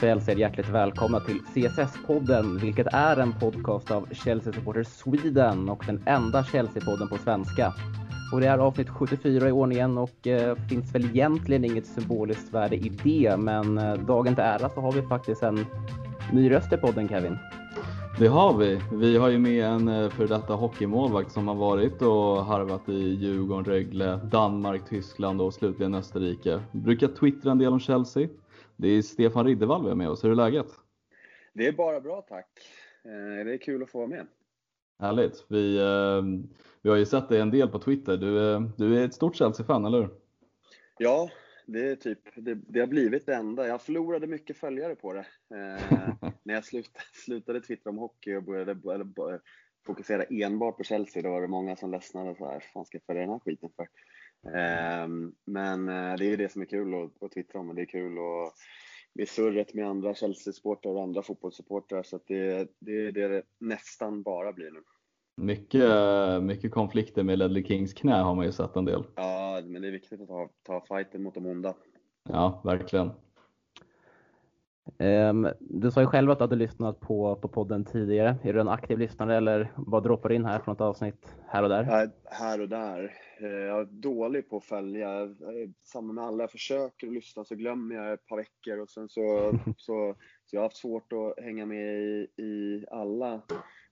Då er hjärtligt välkomna till CSS-podden, vilket är en podcast av Chelsea Supporters Sweden och den enda Chelsea-podden på svenska. Och det är avsnitt 74 i ordningen och eh, finns väl egentligen inget symboliskt värde i det, men eh, dagen till ära så har vi faktiskt en ny röst i podden, Kevin. Det har vi. Vi har ju med en eh, för detta hockeymålvakt som har varit och harvat i Djurgården, Rögle, Danmark, Tyskland och slutligen Österrike. Brukar twittra en del om Chelsea. Det är Stefan Riddervall vi har med oss. Hur är läget? Det är bara bra tack. Eh, det är kul att få vara med. Härligt. Vi, eh, vi har ju sett dig en del på Twitter. Du, du är ett stort Chelsea-fan, eller hur? Ja, det, är typ, det, det, har blivit det enda. Jag förlorade mycket följare på det. Eh, när jag slutade, slutade twittra om hockey och började, började fokusera enbart på Chelsea, då var det många som ledsnade så här, fan ska jag följa den här skiten för? Eh, men eh, det är ju det som är kul att, att twittra om och det är kul att med surret med andra Chelsea-supportrar och andra fotbollssupportrar så det, det är det det nästan bara blir nu. Mycket, mycket konflikter med Ledley Kings knä har man ju sett en del. Ja, men det är viktigt att ta, ta fighten mot de onda. Ja, verkligen. Um, du sa ju själv att du hade lyssnat på, på podden tidigare. Är du en aktiv lyssnare eller vad droppar in här från ett avsnitt här och där? Här och där. Eh, jag är dålig på att följa. Samma med alla. Jag försöker att lyssna så glömmer jag ett par veckor och sen så, så, så jag har haft svårt att hänga med i, i alla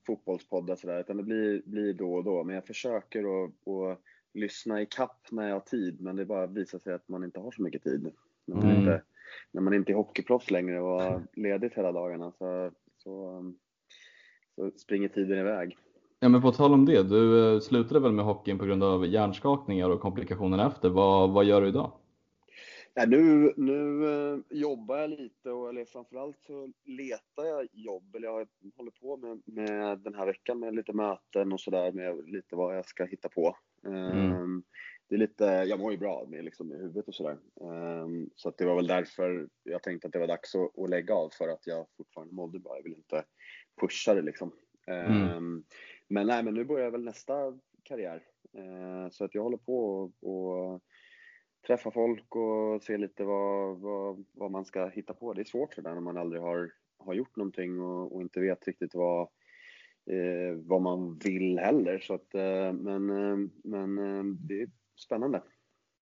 fotbollspoddar sådär, utan det blir, blir då och då. Men jag försöker att, att lyssna i kapp när jag har tid, men det bara visar sig att man inte har så mycket tid. När man, mm. inte, när man inte är hockeyproffs längre och har ledigt hela dagarna så, så, så springer tiden iväg. Ja, men på tal om det, du eh, slutade väl med hockeyn på grund av hjärnskakningar och komplikationer efter. Vad, vad gör du idag? Ja, nu, nu uh, jobbar jag lite och eller framförallt så letar jag jobb. Eller jag håller på med, med den här veckan med lite möten och sådär med lite vad jag ska hitta på. Mm. Um, det är lite, jag mår ju bra med, liksom, med huvudet och sådär. Um, så det var väl därför jag tänkte att det var dags att, att lägga av för att jag fortfarande mådde bra. Jag vill inte pusha det liksom. Mm. Um, men nej, men nu börjar jag väl nästa karriär. Uh, så att jag håller på och, och träffa folk och se lite vad, vad, vad man ska hitta på. Det är svårt sådär när man aldrig har, har gjort någonting och, och inte vet riktigt vad, eh, vad man vill heller. Så att, eh, men, eh, men eh, det spännande.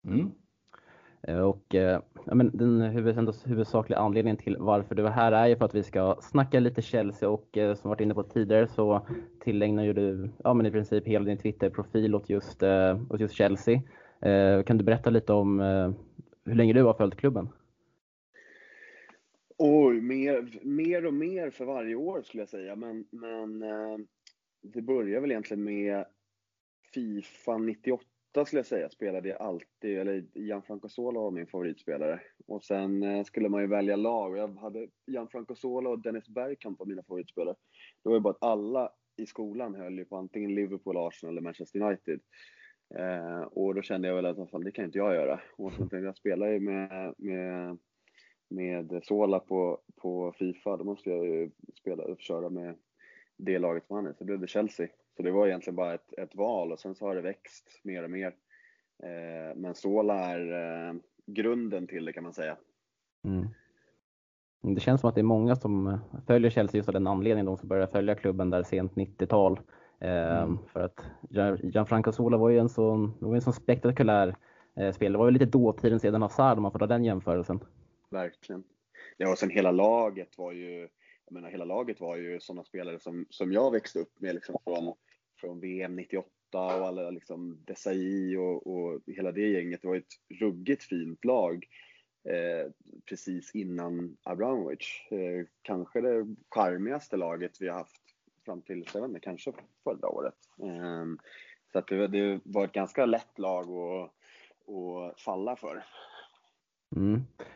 Mm. Eh, och ja, men den huvudsakliga anledningen till varför du är här är ju för att vi ska snacka lite Chelsea och som varit inne på tidigare så tillägnar ju du ja, men i princip hela din Twitter-profil åt just, åt just Chelsea. Eh, kan du berätta lite om eh, hur länge du har följt klubben? Oj, mer, mer och mer för varje år skulle jag säga. Men, men eh, det börjar väl egentligen med Fifa 98 skulle jag säga. Spelade jag alltid, eller Gianfranco Sola var min favoritspelare. Och sen eh, skulle man ju välja lag och jag hade Gianfranco Sola och Dennis Bergkamp var mina favoritspelare. Det var ju bara att alla i skolan höll ju på antingen Liverpool, Arsenal eller Manchester United. Eh, och då kände jag väl att fan, det kan inte jag göra. Och sen tänkte jag, spelar ju med, med, med Sola på, på Fifa, då måste jag ju spela köra med det laget som han är. Så blev det Chelsea. Så det var egentligen bara ett, ett val och sen så har det växt mer och mer. Eh, men Sola är eh, grunden till det kan man säga. Mm. Det känns som att det är många som följer Chelsea just av den anledningen, de som började följa klubben där sent 90-tal. Mm. Ehm, för att Gianfranco Sola var ju en sån, var en sån spektakulär eh, spelare. Det var väl lite dåtiden sedan Hazard om man får dra den jämförelsen. Verkligen. Ja, och sen hela laget var ju, jag menar hela laget var ju sådana spelare som, som jag växte upp med liksom från, från VM 98 och alla liksom Desai och, och hela det gänget. Det var ett ruggigt fint lag. Eh, precis innan Abramovic. Eh, kanske det charmigaste laget vi har haft fram till, jag vet inte, kanske förra året. Eh, så att det, det var ett ganska lätt lag att, att falla för. Mm.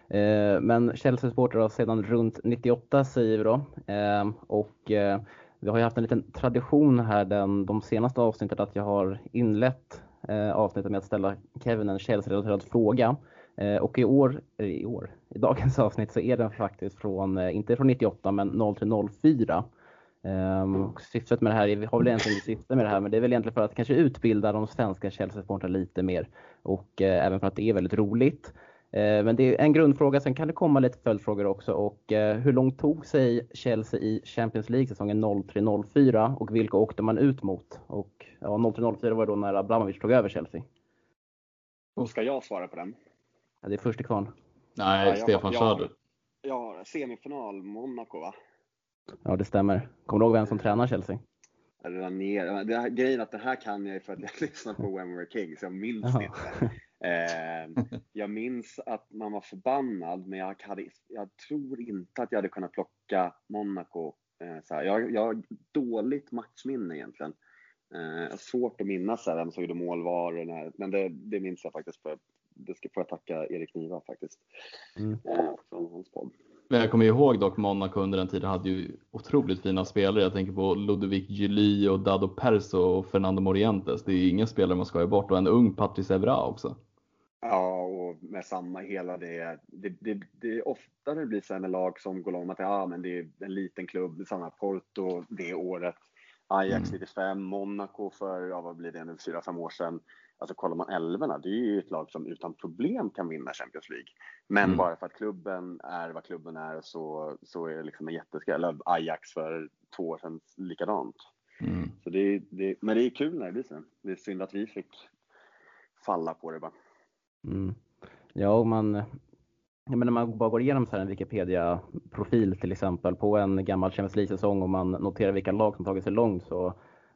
Eh, men Chelsea-supportrar sedan runt 98 säger vi då. Eh, och eh, vi har ju haft en liten tradition här den, de senaste avsnitten att jag har inlett eh, avsnittet med att ställa Kevin en Chelsea-relaterad fråga. Eh, och i år, eh, i år, i dagens avsnitt så är den faktiskt från, eh, inte från 98 men 0 04. Um, och syftet med det här, vi har väl egentligen inget syfte med det här, men det är väl egentligen för att kanske utbilda de svenska Chelsea-supportrarna lite mer och eh, även för att det är väldigt roligt. Eh, men det är en grundfråga, sen kan det komma lite följdfrågor också. Och eh, hur långt tog sig Chelsea i Champions League säsongen 03-04 och vilka åkte man ut mot? Och ja, 03-04 var då när Abramovic tog över Chelsea. Och ska jag svara på den? Ja, det är först till kvarn. Nej, Ja, Stefan du. Ja, semifinal Monaco va? Ja, det stämmer. Kommer du ihåg vem som tränar Chelsea? Ner. Det här, grejen är att det här kan jag ju för att jag lyssnat på When We Were Kings. Jag minns Jaha. inte. Eh, jag minns att man var förbannad, men jag, hade, jag tror inte att jag hade kunnat plocka Monaco. Eh, så här. Jag, jag har dåligt matchminne egentligen. Eh, svårt att minnas så här, vem som gjorde mål var, och när, men det, det minns jag faktiskt. För, det ska få jag tacka Erik Niva faktiskt. Mm. Eh, från hans podd. Men jag kommer ihåg dock Monaco under den tiden hade ju otroligt fina spelare. Jag tänker på Ludovic Julie och Dado Perso och Fernando Morientes. Det är ju ingen spelare man ska ha bort och en ung Patrice Evra också. Ja, och med samma hela det. Det, det, det är ofta det blir så med lag som går om att ja, men det är en liten klubb, samma Porto det året. Ajax Mm. 95, Monaco för, ja vad blir det nu, 4-5 år sedan. Alltså kollar man älvorna, det är ju ett lag som utan problem kan vinna Champions League. Men Mm. bara för att klubben är vad klubben är så, så är det liksom en jätteskräll. Ajax för två år sedan likadant. Mm. Så det, det, men det är kul när det blir så. Det är synd att vi fick falla på det bara. Mm. Ja, och man, jag menar, man bara går igenom så här en Wikipedia-profil till exempel på en gammal Champions League-säsong och man noterar vilka lag som tagit sig långt så,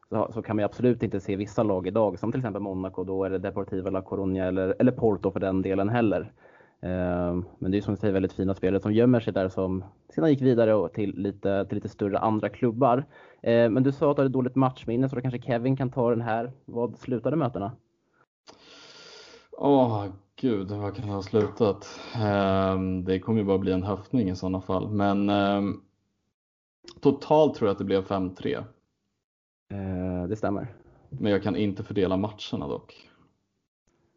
så, så kan man ju absolut inte se vissa lag idag, som till exempel Monaco, då eller Deportiva La Coruña eller, eller Porto för den delen heller. Eh, Men det är ju som du säger väldigt fina spelare som gömmer sig där som sedan gick vidare till lite, till lite större andra klubbar. Eh, Men du sa att du hade dåligt matchminne så då kanske Kevin kan ta den här. Vad slutade mötena? Åh gud, vad kan det ha slutat? Ehm, det kommer ju bara bli en höftning i sådana fall. Men ehm, totalt tror jag att det blev 5-3. Eh, Det stämmer. Men jag kan inte fördela matcherna dock.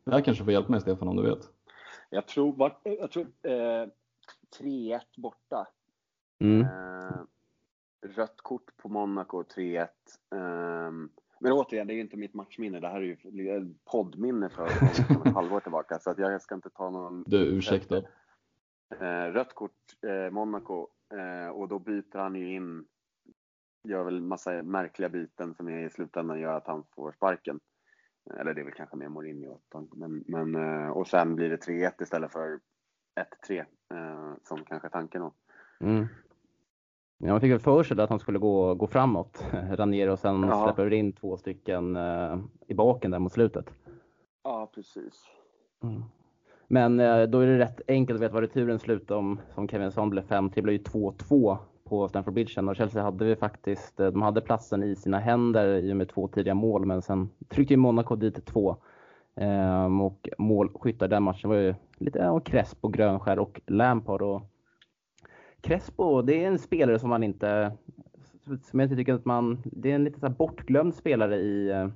Det här kanske får hjälpa mig Stefan om du vet. Jag tror, jag tror eh, 3-1 borta. Mm. Eh, rött kort på Monaco 3-1. Ehm, men återigen, det är ju inte mitt matchminne. Det här är ju poddminne för ett halvår tillbaka. Så att jag ska inte ta någon Du, ursäkta. eh, rött kort eh, Monaco. Eh, och då byter han ju in. Gör väl massa märkliga byten som i slutändan gör att han får sparken. Eller det är väl kanske mer Mourinho. Men, men, och sen blir det 3-1 istället för 1-3. Eh, som kanske är tanken då. Mm. Ja, man fick väl för sig att han skulle gå, gå framåt, Ranier, och sen Ja. släpper in två stycken eh, i baken där mot slutet. Ja, precis. Mm. Men eh, då är det rätt enkelt att veta vad returen slutade om. Som Kevin sa, blev 5 Det blev ju 2-2 på Stamford Bridge sen. och Chelsea hade vi faktiskt, eh, de hade platsen i sina händer i och med två tidiga mål men sen tryckte ju Monaco dit två. Ehm, och målskyttar den matchen var ju lite ja, Crespo, Grönskär och Lampard. Och Crespo, det är en spelare som man inte, som jag inte tycker att man, det är en lite så här bortglömd spelare i, eh,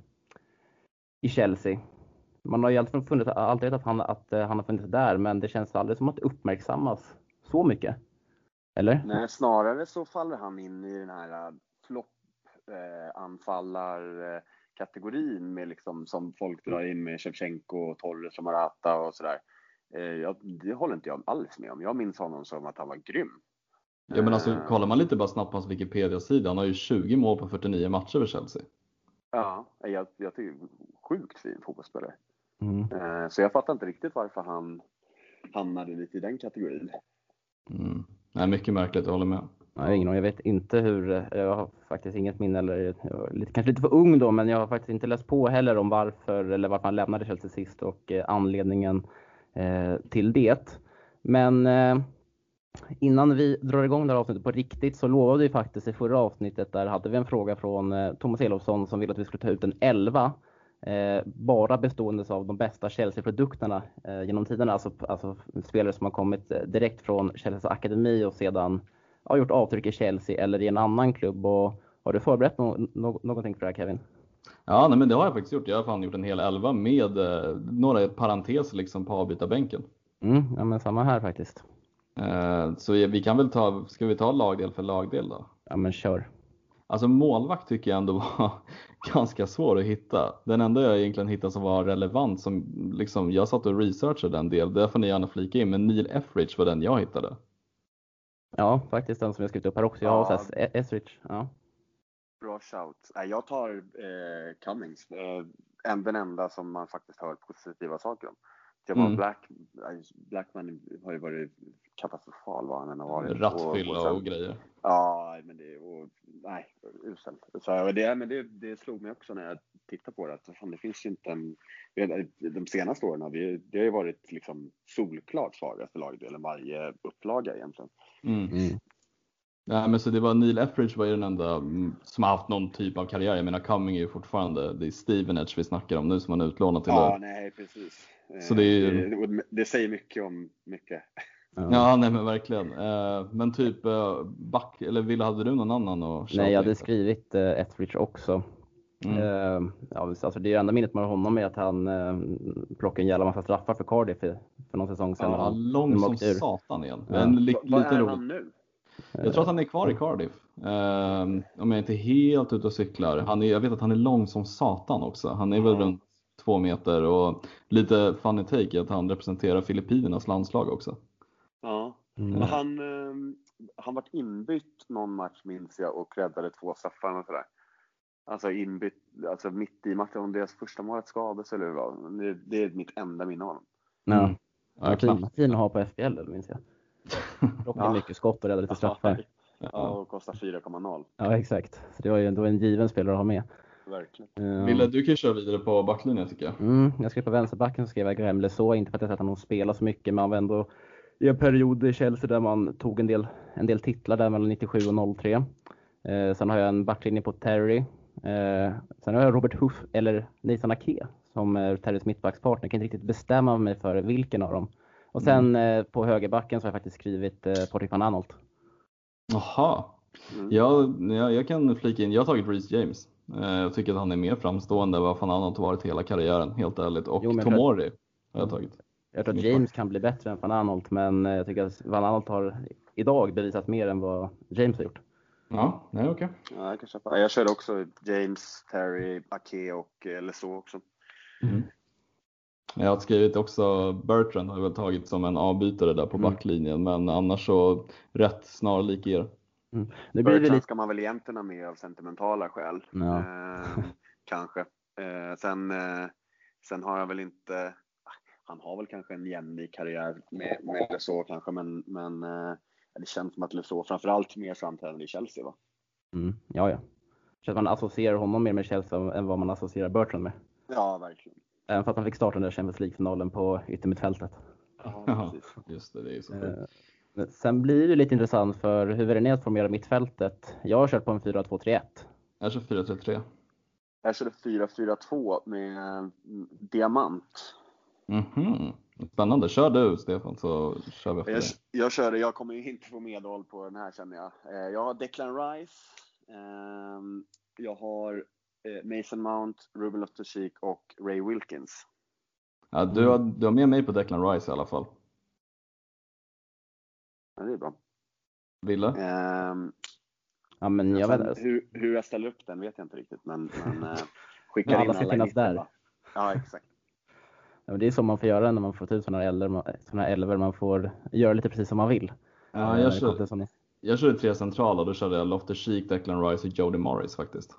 i Chelsea. Man har ju alltid funnit, alltid vetat att han, att eh, han har funnits där, men det känns aldrig som att det uppmärksammas så mycket. Eller? Nej, snarare så faller han in i den här floppanfallarkategorin eh, eh med liksom som folk drar in med Shevchenko och Torres och Marata och sådär. Eh, jag, det håller inte jag alls med om. Jag minns honom som att han var grym. Ja men alltså kollar man lite bara snabbt på hans Wikipedia-sida, han har ju 20 mål på 49 matcher för Chelsea. Ja, jag, jag tycker sjukt fin fotbollsspelare. Mm. Eh, så jag fattar inte riktigt varför han hamnade lite i den kategorin. Mm. Nej, mycket märkligt, jag håller med. Jag har ingen. Jag vet inte hur, jag har faktiskt inget minne eller jag var lite, kanske lite för ung då, men jag har faktiskt inte läst på heller om varför eller varför han lämnade Chelsea sist och eh, anledningen eh, till det. Men eh, innan vi drar igång det här avsnittet på riktigt så lovade vi faktiskt i förra avsnittet, där hade vi en fråga från eh, Thomas Elofsson som ville att vi skulle ta ut en 11 Eh, bara bestående av de bästa Chelsea-produkterna eh, genom tiderna. Alltså, alltså spelare som har kommit eh, direkt från Chelseas akademi och sedan ja, gjort avtryck i Chelsea eller i en annan klubb. Och, har du förberett no no någonting för det här Kevin? Ja, nej, men det har jag faktiskt gjort. Jag har fan gjort en hel elva med eh, några parenteser liksom på avbytarbänken. Mm, ja, men samma här faktiskt. Eh, så vi kan väl ta, ska vi ta lagdel för lagdel då? Ja, men kör. Alltså målvakt tycker jag ändå var ganska svår att hitta. Den enda jag egentligen hittade som var relevant, som liksom, jag satt och researchade den del, där får ni gärna flika in, men Neil Etheridge var den jag hittade. Ja, faktiskt den som jag skrivit upp här också. Jag har Ja. E- Etheridge. Ja. Bra shout. Jag tar eh, Cummings. Eh, en, den enda som man faktiskt hör positiva saker om. Var Mm. Black, Blackman har ju varit katastrofal vad han än har varit. Rattfylla och, sen- grejer. Ja, men det, och, nej, uselt. Så det, men det, det slog mig också när jag tittade på det att fan, det finns ju inte en, de senaste åren har vi, det har ju varit liksom solklart svagaste lagdelen varje upplaga egentligen. Mm. Mm. Nej, men så det var Neil Etheridge var ju den enda mm, som har haft någon typ av karriär. Jag menar Cumming är ju fortfarande, det är Stevenage vi snackar om nu som han är utlånad till. Ja, nej precis. Så det är ju- det, det, det säger mycket om mycket. Ja. Ja, nej men verkligen. Eh, men typ eh, back, eller ville hade du någon annan att Nej, jag hade shouta? skrivit eh, Etheridge också. Mm. Eh, ja, alltså det enda minnet man har honom är att han eh, plockade en jävla massa straffar för Cardiff för, för någon säsong sedan. Ja, lång som ur. satan igen. Ja. En li, Va- Vad är rolig. han nu? Jag tror att han är kvar i Cardiff. Eh, om jag inte är helt ute och cyklar. Han är, jag vet att han är lång som satan också. Han är väl Ja. runt två meter och lite funny take att han representerar Filippinernas landslag också. Ja. Mm. Han, eh, han vart inbytt någon match minns jag och räddade två straffar och sådär. Alltså inbytt, alltså mitt i matchen, om deras första målet skadades eller hur det var. Det, är mitt enda minne av honom. Ja. Mm. Ja, Martin, knappt. Martin har på FBL eller minns jag. Plockade Ja. mycket skott och räddade lite straffar. Ja. och kostar 4,0. Ja, exakt. Så det var ju ändå en given spelare att ha med. Verkligen. Eh, Ville, du kan köra vidare på backlinjen tycker jag. Mm, jag skrev på vänsterbacken så skrev jag Graham så inte för att jag sett honom spela så mycket, men han var ändå i en period i Chelsea där man tog en del, en del titlar där mellan 97 och 03. Eh, sen har jag en backlinje på Terry. Eh, sen har jag Robert Huff eller Nathan Ake som är Terrys mittbackspartner. Jag kan inte riktigt bestämma mig för vilken av dem. Och sen eh, på högerbacken så har jag faktiskt skrivit eh, Patrik van Anholt. Jaha. Mm. Jag, jag, jag kan flika in, jag har tagit Reece James. Eh, Jag tycker att han är mer framstående än vad fan han har varit hela karriären, helt ärligt. Och Jo, Tomori har jag tagit. Jag tror att. James kan bli bättre än van Anholt, men eh, jag tycker att van Anholt har idag bevisat mer än vad James har gjort. Ja, nej okej. Ja, jag, kan köpa. jag körde också James, Terry, Ake och eh, Leso också. Mm. Jag har skrivit också Bertrand har jag väl tagit som en avbytare där på Mm. backlinjen, men annars så rätt snarlik er. Blir det Bertrand lite... ska man väl egentligen ha med av sentimentala skäl. Ja. Eh, kanske. Eh, sen, eh, sen har jag väl inte, han har väl kanske en jämlik karriär med, med Leso kanske, men, men eh, det känns som att Leso framförallt mer framträdande i Chelsea va? Mm, ja, ja. Så att man associerar honom mer med Chelsea än vad man associerar Bertrand med. Ja, verkligen. Även för att han fick starta den där Champions League-finalen på yttermittfältet. Ja, Ja, precis. just det, det är så sjukt. Sen blir det lite intressant för hur är det att formera mittfältet? Jag har kört på en 4-2-3-1. Jag kör 4-3-3. Jag körde 4-4-2 med mm, diamant. Mhm. Spännande, kör du Stefan så kör vi efter Jag, det. jag körde, jag kommer inte få medhåll på den här känner jag. Eh, Jag har Declan Rice. ehm, Jag har eh, Mason Mount, Ruben Loftus-Cheek och Ray Wilkins. Ja, du, har, du har med mig på Declan Rice i alla fall. Ja, det är bra. Ville? Ehm, Ja, men jag vet hur, hur jag ställer upp den vet jag inte riktigt, men, men eh, skickar Men in alla ska alla finnas där. va? Ja, exakt. Ja, men det är så man får göra när man får ta ut sådana här elver. Man får göra lite precis som man vill. Ja, Eh, jag, kommer kör, jag körde tre centrala, då körde jag Loftus Cheek, Declan Rice och Jody Morris faktiskt.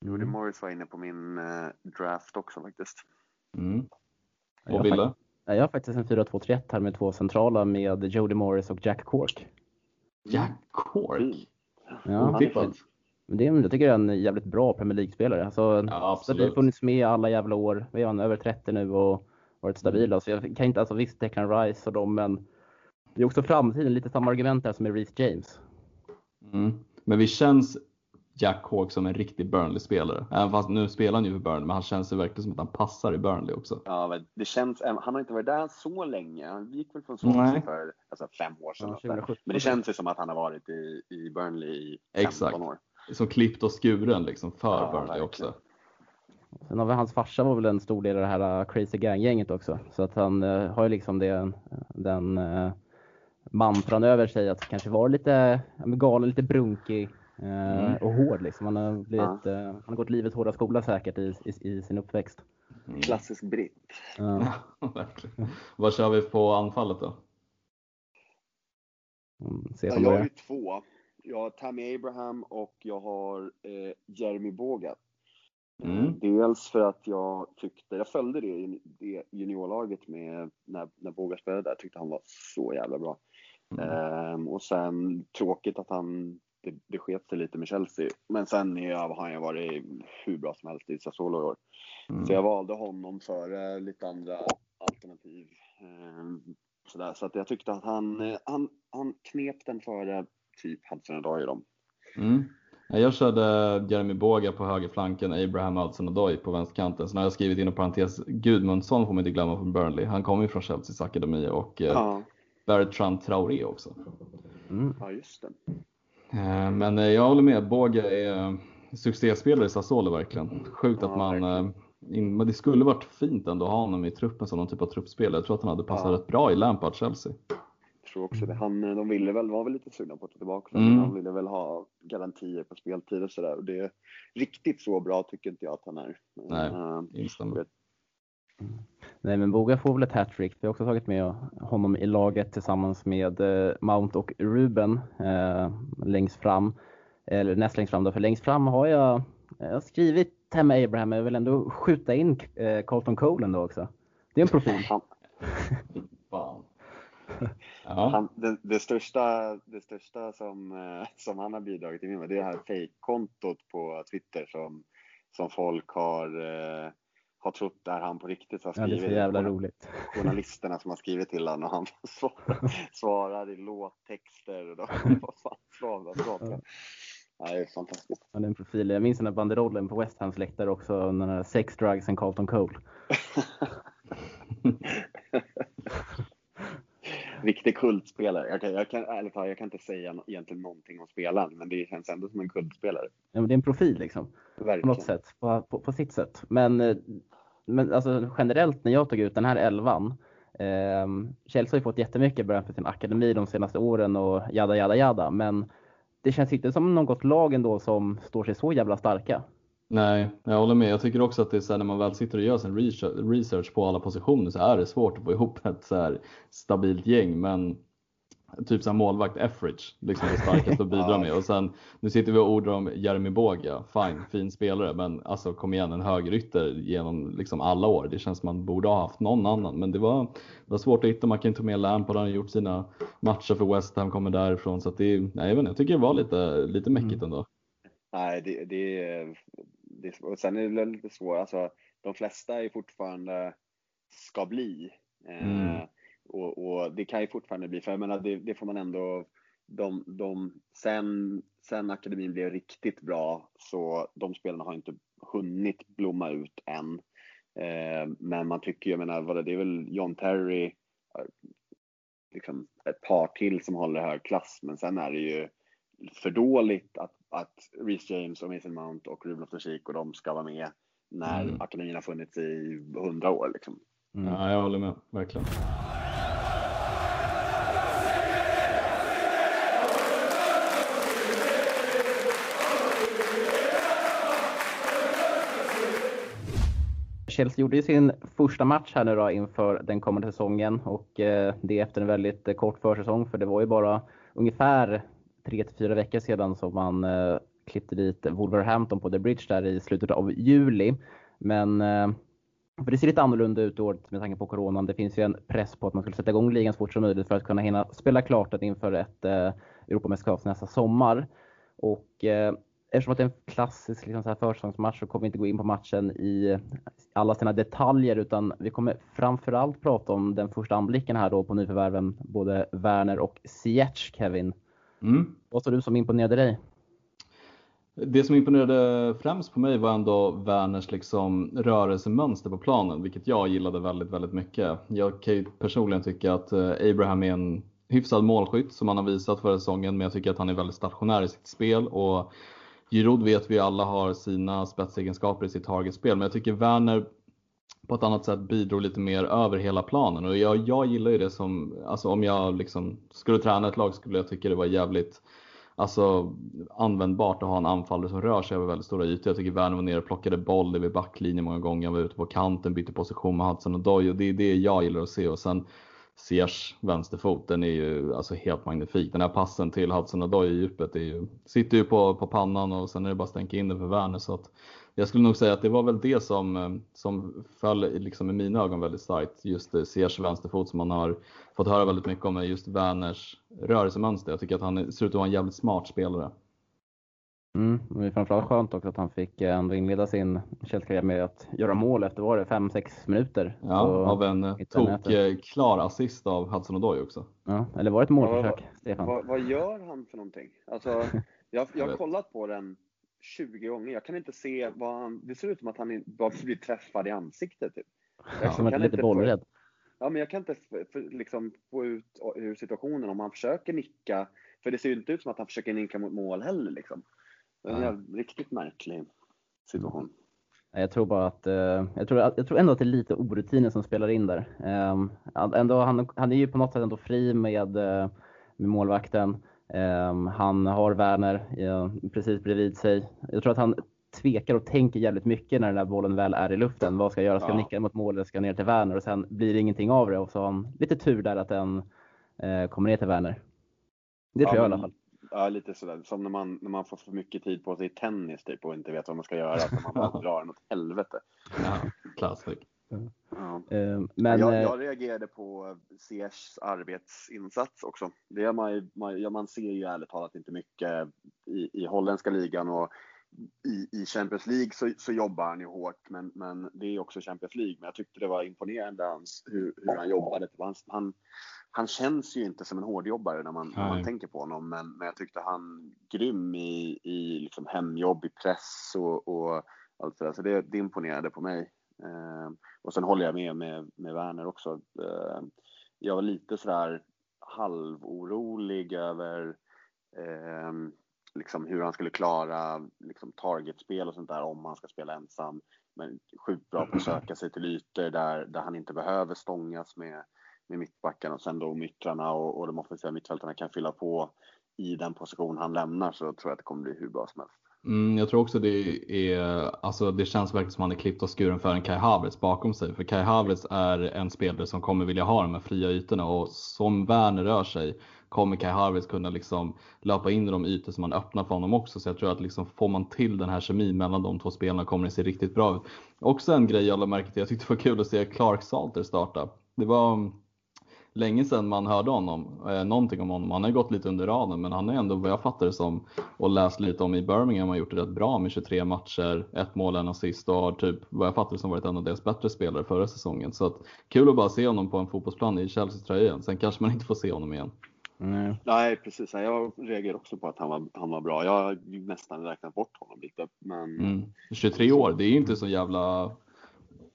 Jody Mm. Morris var inne på min eh, draft också faktiskt. Mm. Och Ville? Ja, Jag har faktiskt en 4-2-3-1 här med två centrala med Jody Morris och Jack Cork. Jack Cork? Mm. Ja, Otippat. men det, är- jag tycker det är en jävligt bra Premier League-spelare. Alltså, Ja, så det har absolut. funnits med alla jävla år. Vi har över 30 nu och varit stabila. Så jag kan inte, alltså visst Declan Rice och dem, men det är också framtiden. Lite samma argument där som med Reece James. Mm. Men vi känns Jack Cork som en riktig Burnley-spelare. Även fast nu spelar han ju för Burnley, men han känns ju verkligen som att han passar i Burnley också. Ja, men det känns, han har inte varit där så länge. Han gick väl från. Swansea för alltså, fem år sedan. Ja, något där. 2017. Men det känns ju som att han har varit i, i Burnley i 15 Exakt. år. Som klippt och skuren liksom för Ja, Burnley verkligen. också. Sen har vi hans farsa var väl en stor del av det här uh, Crazy Gang-gänget också. Så att han uh, har ju liksom det, den uh, mantran över sig att kanske vara lite galen, lite brunkig mm. och hård. Liksom. Han, har blivit, ja. han har gått livets hårda skola säkert i, i, i sin uppväxt. Mm. Klassisk britt. Ja. Verkligen. Vad kör vi på anfallet då? Mm, ja, jag har ju två. Jag har Tammy Abraham och jag har eh, Jeremy Bogat. Mm. Eh, dels för att jag tyckte, jag följde det, det juniorlaget med när, när Boga spelade där, tyckte han var så jävla bra. Mm. Ehm, och sen tråkigt att han, det, det sket sig lite med Chelsea. Men sen har han ju varit hur bra som helst i Sassuolo i år. Mm. Så jag valde honom före lite andra alternativ. Ehm, sådär. Så att jag tyckte att han, han, han knep den före typ Hudson-Odoi dem. Mm. Jag körde Jeremy Boga på högerflanken, Abraham Hudson-Odoi på vänsterkanten. Sen har jag skrivit inom parentes Gudmundsson får man inte glömma från Burnley. Han kommer ju från Chelseas akademi och eh, ja. Bertrand Traoré också. Mm. Ja, just det. Eh, men eh, jag håller med, Boga är succéspelare i Sassuolo verkligen. Sjukt att man men det skulle varit fint ändå att ha honom i truppen som någon typ av truppspelare. Jag tror att han hade passat ja. rätt bra i Lampard Chelsea tror också det. Han, de ville väl, var väl lite sugna på att ta tillbaka mm. Han ville väl ha garantier på speltid och sådär. Och det är riktigt så bra tycker inte jag att han är. Nej, instämmer. Nej men Boga får väl ett hattrick. Vi har också tagit med honom i laget tillsammans med eh, Mount och Ruben eh, längst fram. Eller näst längst fram då, för längst fram har jag, jag har skrivit Temma Abraham, men jag vill ändå skjuta in eh, Carlton Cole ändå också. Det är en profil. Han, det, det, största, det största som, eh, som han har bidragit till med det är det här fake-kontot på Twitter som, som folk har, eh, har trott är han på riktigt. Har skrivit, ja, det är så jävla roligt. Journalisterna som har skrivit till honom och han svarar, i låttexter och då, vad fan svarar han? Ja, det är fantastiskt. Ja, det är en profil. Jag minns den här banderollen på West Hams läktare också, den här Sex, Drugs and Carlton Cole. riktig kultspelare. Jag kan, jag, kan, ärligt talat, jag kan inte säga egentligen någonting om spelaren, men det känns ändå som en kultspelare. Ja, men det är en profil liksom. Verkligen. På något sätt, på, på, på, sitt sätt. Men, eh, men alltså, generellt när jag tog ut den här elvan, eh, Chelsea har ju fått jättemycket beröm för sin akademi de senaste åren och jada jada jada, men det känns inte som något lag ändå som står sig så jävla starka. Nej, jag håller med. Jag tycker också att det är så här, när man väl sitter och gör sin research på alla positioner så är det svårt att få ihop ett så här stabilt gäng. Men typ som målvakt Effridge, liksom det starkaste att bidra med. Och sen, nu sitter vi och ordar om Jeremy Boga, fine, fin spelare, men alltså kom igen, en högerytter genom liksom alla år. Det känns som man borde ha haft någon annan, men det var, det var svårt att hitta. Man kan inte ta med Lampard, han har gjort sina matcher för West Ham, kommer därifrån. Så att det, nej, jag, vet inte, jag tycker det var lite, lite mäckigt mm. ändå. Nej, det, det, det, och sen är det lite svårt, alltså de flesta är fortfarande ska bli. Eh, mm. Och, och, det kan ju fortfarande bli, för jag menar det, det får man ändå, de, de, sen, sen akademin blev riktigt bra så de spelarna har inte hunnit blomma ut än. Eh, men man tycker, jag menar, det, är väl John Terry, eh, liksom ett par till som håller hög klass, men sen är det ju för dåligt att, att Reece James och Mason Mount och Ruben loftus och de ska vara med när mm. akademin har funnits i hundra år. Liksom. Mm. Ja, jag håller med, verkligen. Chelsea gjorde ju sin första match här nu då inför den kommande säsongen och eh, det efter en väldigt eh, kort försäsong för det var ju bara ungefär tre till fyra veckor sedan som man eh, klippte dit Wolverhampton på The Bridge där i slutet av juli. Men för det ser lite annorlunda ut i år med tanke på coronan. Det finns ju en press på att man skulle sätta igång ligan så fort som möjligt för att kunna hinna spela klart inför ett Europamästerskap nästa sommar. Och eh, eftersom att det är en klassisk liksom, så här försäsongsmatch så kommer vi inte gå in på matchen i alla sina detaljer utan vi kommer framförallt prata om den första anblicken här då på nyförvärven både Werner och Ziyech, Kevin. Mm. Vad sa du som imponerade dig? Det som imponerade främst på mig var ändå Werners liksom rörelsemönster på planen, vilket jag gillade väldigt, väldigt mycket. Jag kan ju personligen tycka att eh, Abraham är en hyfsad målskytt som han har visat förra säsongen, men jag tycker att han är väldigt stationär i sitt spel och Giroud vet vi alla har sina spetsegenskaper i sitt targetspel, men jag tycker Werner på ett annat sätt bidrog lite mer över hela planen. Och jag, jag gillar ju det som, alltså om jag liksom skulle träna ett lag skulle jag tycka det var jävligt alltså, användbart att ha en anfallare som rör sig över väldigt stora ytor. Jag tycker Werner var nere och plockade boll vid backlinjen många gånger. Han var ute på kanten, bytte position med Hudson och Doy och det är det jag gillar att se. Och sen Ziyech vänsterfot, den är ju alltså helt magnifik. Den här passen till Hudson Odoi i djupet är ju, sitter ju på, på pannan och sen är det bara att stänka in den för Werner. Så att jag skulle nog säga att det var väl det som, eh, som föll liksom i mina ögon väldigt starkt. Just eh, Ziyech vänsterfot som man har fått höra väldigt mycket om, just Werners rörelsemönster. Jag tycker att han ser ut att vara en jävligt smart spelare. Mm, det är framförallt skönt också att han fick eh, ändå inleda sin Chelsea-karriär med att göra mål efter, var det 5-6 minuter? Ja, av en eh, tok eh, klar assist av Hudson Odoi också. Ja, eller var det ett målförsök, ja, Stefan? Vad, vad, gör han för någonting? Alltså, jag, jag har kollat på den 20 gånger. Jag kan inte se vad han... Det ser ut som att han bara blir träffad i ansiktet. Typ. Jag som att lite bollrädd. Ja, men jag kan inte liksom få ut ur situationen om han försöker nicka. För det ser ju inte ut som att han försöker nicka mot mål heller. Liksom. Det är en riktigt märklig situation. Jag tror bara att, eh, jag tror, jag tror ändå att det är lite orutiner som spelar in där. Ehm, ändå, han, han är ju på något sätt ändå fri med, eh, med målvakten. Ehm, han har Werner precis bredvid sig. Jag tror att han tvekar och tänker jävligt mycket när den där bollen väl är i luften. Vad ska jag göra? Ska jag nicka mot mål eller ska jag ner till Werner? Och sen blir det ingenting av det och så har han lite tur där att den eh, kommer ner till Werner. Det tror ja, jag i alla fall. Ja, lite sådär. Som när man, när man får för mycket tid på sig i tennis typ och inte vet vad man ska göra. Så man bara drar den åt helvete. Ja, klassik. Ja. Uh, men, jag, jag, reagerade på CSs arbetsinsats också. Det man, man, ja, man ser ju ärligt talat inte mycket i, i holländska ligan och i, i Champions League så, så jobbar han ju hårt, men, men det är också Champions League. Men jag tyckte det var imponerande hans, hur, hur han jobbade. Han, han, han känns ju inte som en hårdjobbare när man, när man tänker på honom, men, men jag tyckte han grym i, i liksom hemjobb, i press och, och allt det där. Så det, det imponerade på mig. Eh, och sen håller jag med med, med Werner också. Eh, jag var lite sådär halvorolig över eh, liksom hur han skulle klara liksom targetspel och sånt där om han ska spela ensam. Men sjukt bra på att söka sig till ytor där, där han inte behöver stångas med med mittbackarna och sen då mittrarna och, och de offensiva mittfältarna kan fylla på i den position han lämnar så tror jag att det kommer bli hur bra som helst. Mm, jag tror också det är, alltså det känns verkligen som att han är klippt och skuren för en Kai Havertz bakom sig. För Kai Havertz är en spelare som kommer vilja ha de här fria ytorna och som Werner rör sig kommer Kai Havertz kunna liksom löpa in i de ytor som man öppnar för honom också. Så jag tror att liksom får man till den här kemin mellan de två spelarna kommer det se riktigt bra ut. Också en grej jag lade märke till, jag tyckte det var kul att se Clark Salter starta. Det var länge sedan man hörde honom, eh, någonting om honom. Han har gått lite under raden men han är ändå vad jag fattar det som och läst lite om i Birmingham har gjort det rätt bra med 23 matcher, ett mål, en assist och har typ vad jag fattar det som varit en av deras bättre spelare förra säsongen. Så att, kul att bara se honom på en fotbollsplan i Chelseas tröja. Sen kanske man inte får se honom igen. Mm. Nej precis, jag reagerar också på att han var, han var bra. Jag har nästan räknat bort honom lite. Men... Mm. 23 år, det är ju inte så jävla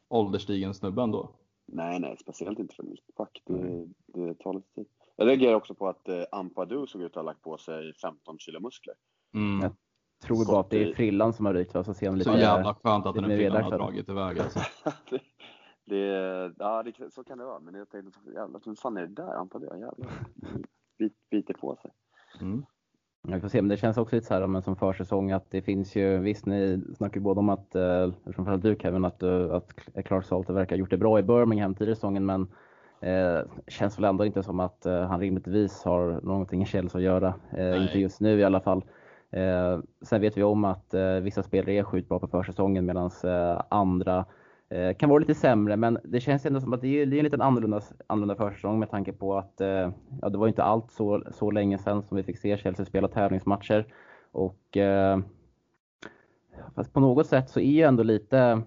ålderstigen snubbe ändå. Nej, nej, speciellt inte för mittback. Det, det tar lite tid. Jag reagerar också på att eh, Ampadu såg ut att ha lagt på sig 15 kilo muskler. Mm. Jag tror bara att det är frillan som har rykt. Så, ser lite, så jävla skönt att den frillan har dragit iväg alltså. det, det, ja, det, så kan det vara. Men jag tänkte, jävlar, vem fan är det där? Ampadu, jävlar. Bit, biter på sig. Mm. Jag får se, men det känns också lite så här men som försäsong att det finns ju, visst ni snackar ju både om att, eh, framförallt du Kevin, att, eh, att Clark Salter verkar ha gjort det bra i Birmingham tidigare säsongen men eh, känns väl ändå inte som att eh, han rimligtvis har någonting i Chelsea att göra. Eh, inte just nu i alla fall. Eh, sen vet vi om att eh, vissa spelare är sjukt bra på försäsongen medan andra Eh, kan vara lite sämre, men det känns ändå som att det är, det är en lite annorlunda, annorlunda försäsong med tanke på att eh, ja, det var inte allt så, så länge sedan som vi fick se Chelsea spela tävlingsmatcher. Och eh, fast på något sätt så är jag ändå lite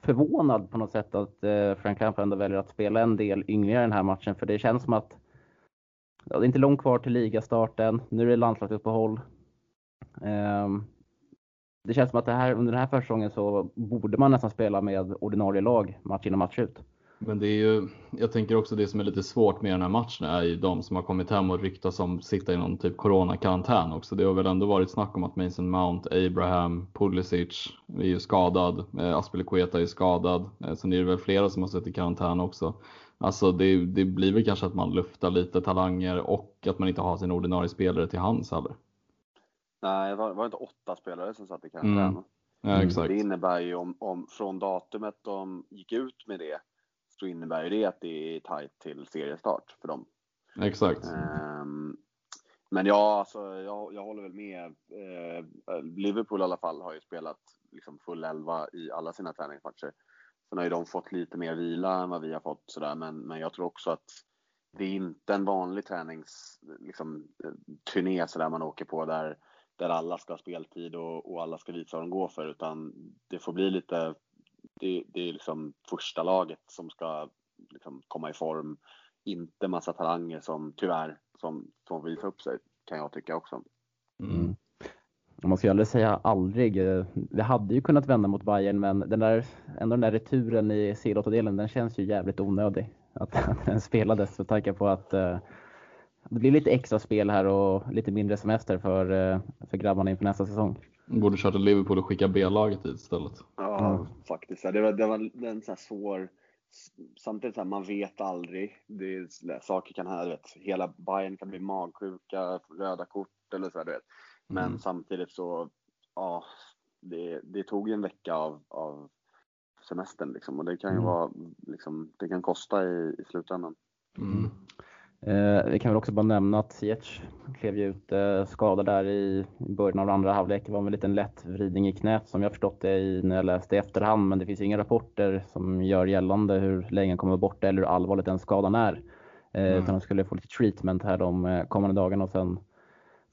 förvånad på något sätt att eh, Frank Lampard ändå väljer att spela en del yngre i den här matchen, för det känns som att ja, det är inte långt kvar till ligastarten. Nu är det landslagsuppehåll. Um, det känns som att det här, under den här försäsongen så borde man nästan spela med ordinarie lag match in och match ut. Men det är ju, jag tänker också det som är lite svårt med den här matchen är ju de som har kommit hem och ryktas om sitta i någon typ coronakarantän också. Det har väl ändå varit snack om att Mason Mount, Abraham, Pulisic är ju skadad, eh, Aspelekueta är skadad. Eh, sen är det väl flera som har suttit i karantän också. Alltså det, det blir väl kanske att man luftar lite talanger och att man inte har sin ordinarie spelare till hands heller. Nej, det var, var inte åtta spelare som satt i karantän? Mm. Ja, exakt. Det innebär ju om, om från datumet de gick ut med det så innebär ju det att det är tajt till seriestart för dem. Exakt. Um, men ja, alltså, jag, jag håller väl med. Eh, Liverpool i alla fall har ju spelat liksom full elva i alla sina träningsmatcher. Sen har ju de fått lite mer vila än vad vi har fått sådär, men, men jag tror också att det är inte en vanlig tränings, liksom, turné sådär man åker på där, där alla ska ha speltid och, och alla ska visa vad de går för, utan det får bli lite, det, det är liksom första laget som ska liksom komma i form, inte massa talanger som tyvärr som, som visar upp sig, kan jag tycka också. Mm. Man ska ju aldrig säga aldrig. Vi hade ju kunnat vända mot Bayern men den där, ändå den där returen i C8-delen den känns ju jävligt onödig. Att, att den spelades med tanke på att uh, det blir lite extra spel här och lite mindre semester för, uh, för grabbarna inför nästa säsong. Borde kört till Liverpool och skicka B-laget dit istället. Ja, mm. faktiskt. Det var, det var en sån här svår samtidigt så här, man vet aldrig. Det är, saker kan hända, hela Bayern kan bli magsjuka, röda kort eller så här, du vet. Men mm. samtidigt så, ja, det, det tog ju en vecka av, av semestern liksom och det kan ju mm. vara, liksom, det kan kosta i, i slutändan. Eh, vi kan väl också bara nämna att Ziyech klev ju ut eh, skadad där i början av andra halvlek. Det var en liten lätt vridning i knät som jag förstått det i, när jag läste i efterhand. Men det finns inga rapporter som gör gällande hur länge han kommer borta eller hur allvarligt den skadan är. Eh, mm. Utan han skulle få lite treatment här de eh, kommande dagarna och sen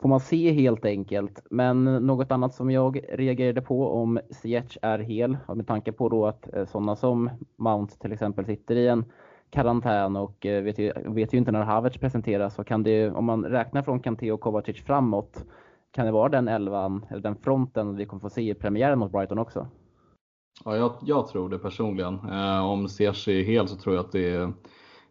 får man se helt enkelt. Men något annat som jag reagerade på om Ziyech är hel, med tanke på då att eh, sådana som Mount till exempel sitter i en karantän och eh, vet ju, vet ju inte när Havertz presenteras. Så kan det, om man räknar från Kanté och Kovacic framåt, kan det vara den elvan, eller den fronten vi kommer få se i premiären mot Brighton också? Ja, jag, jag tror det personligen. Eh, om Ziyech är hel så tror jag att det är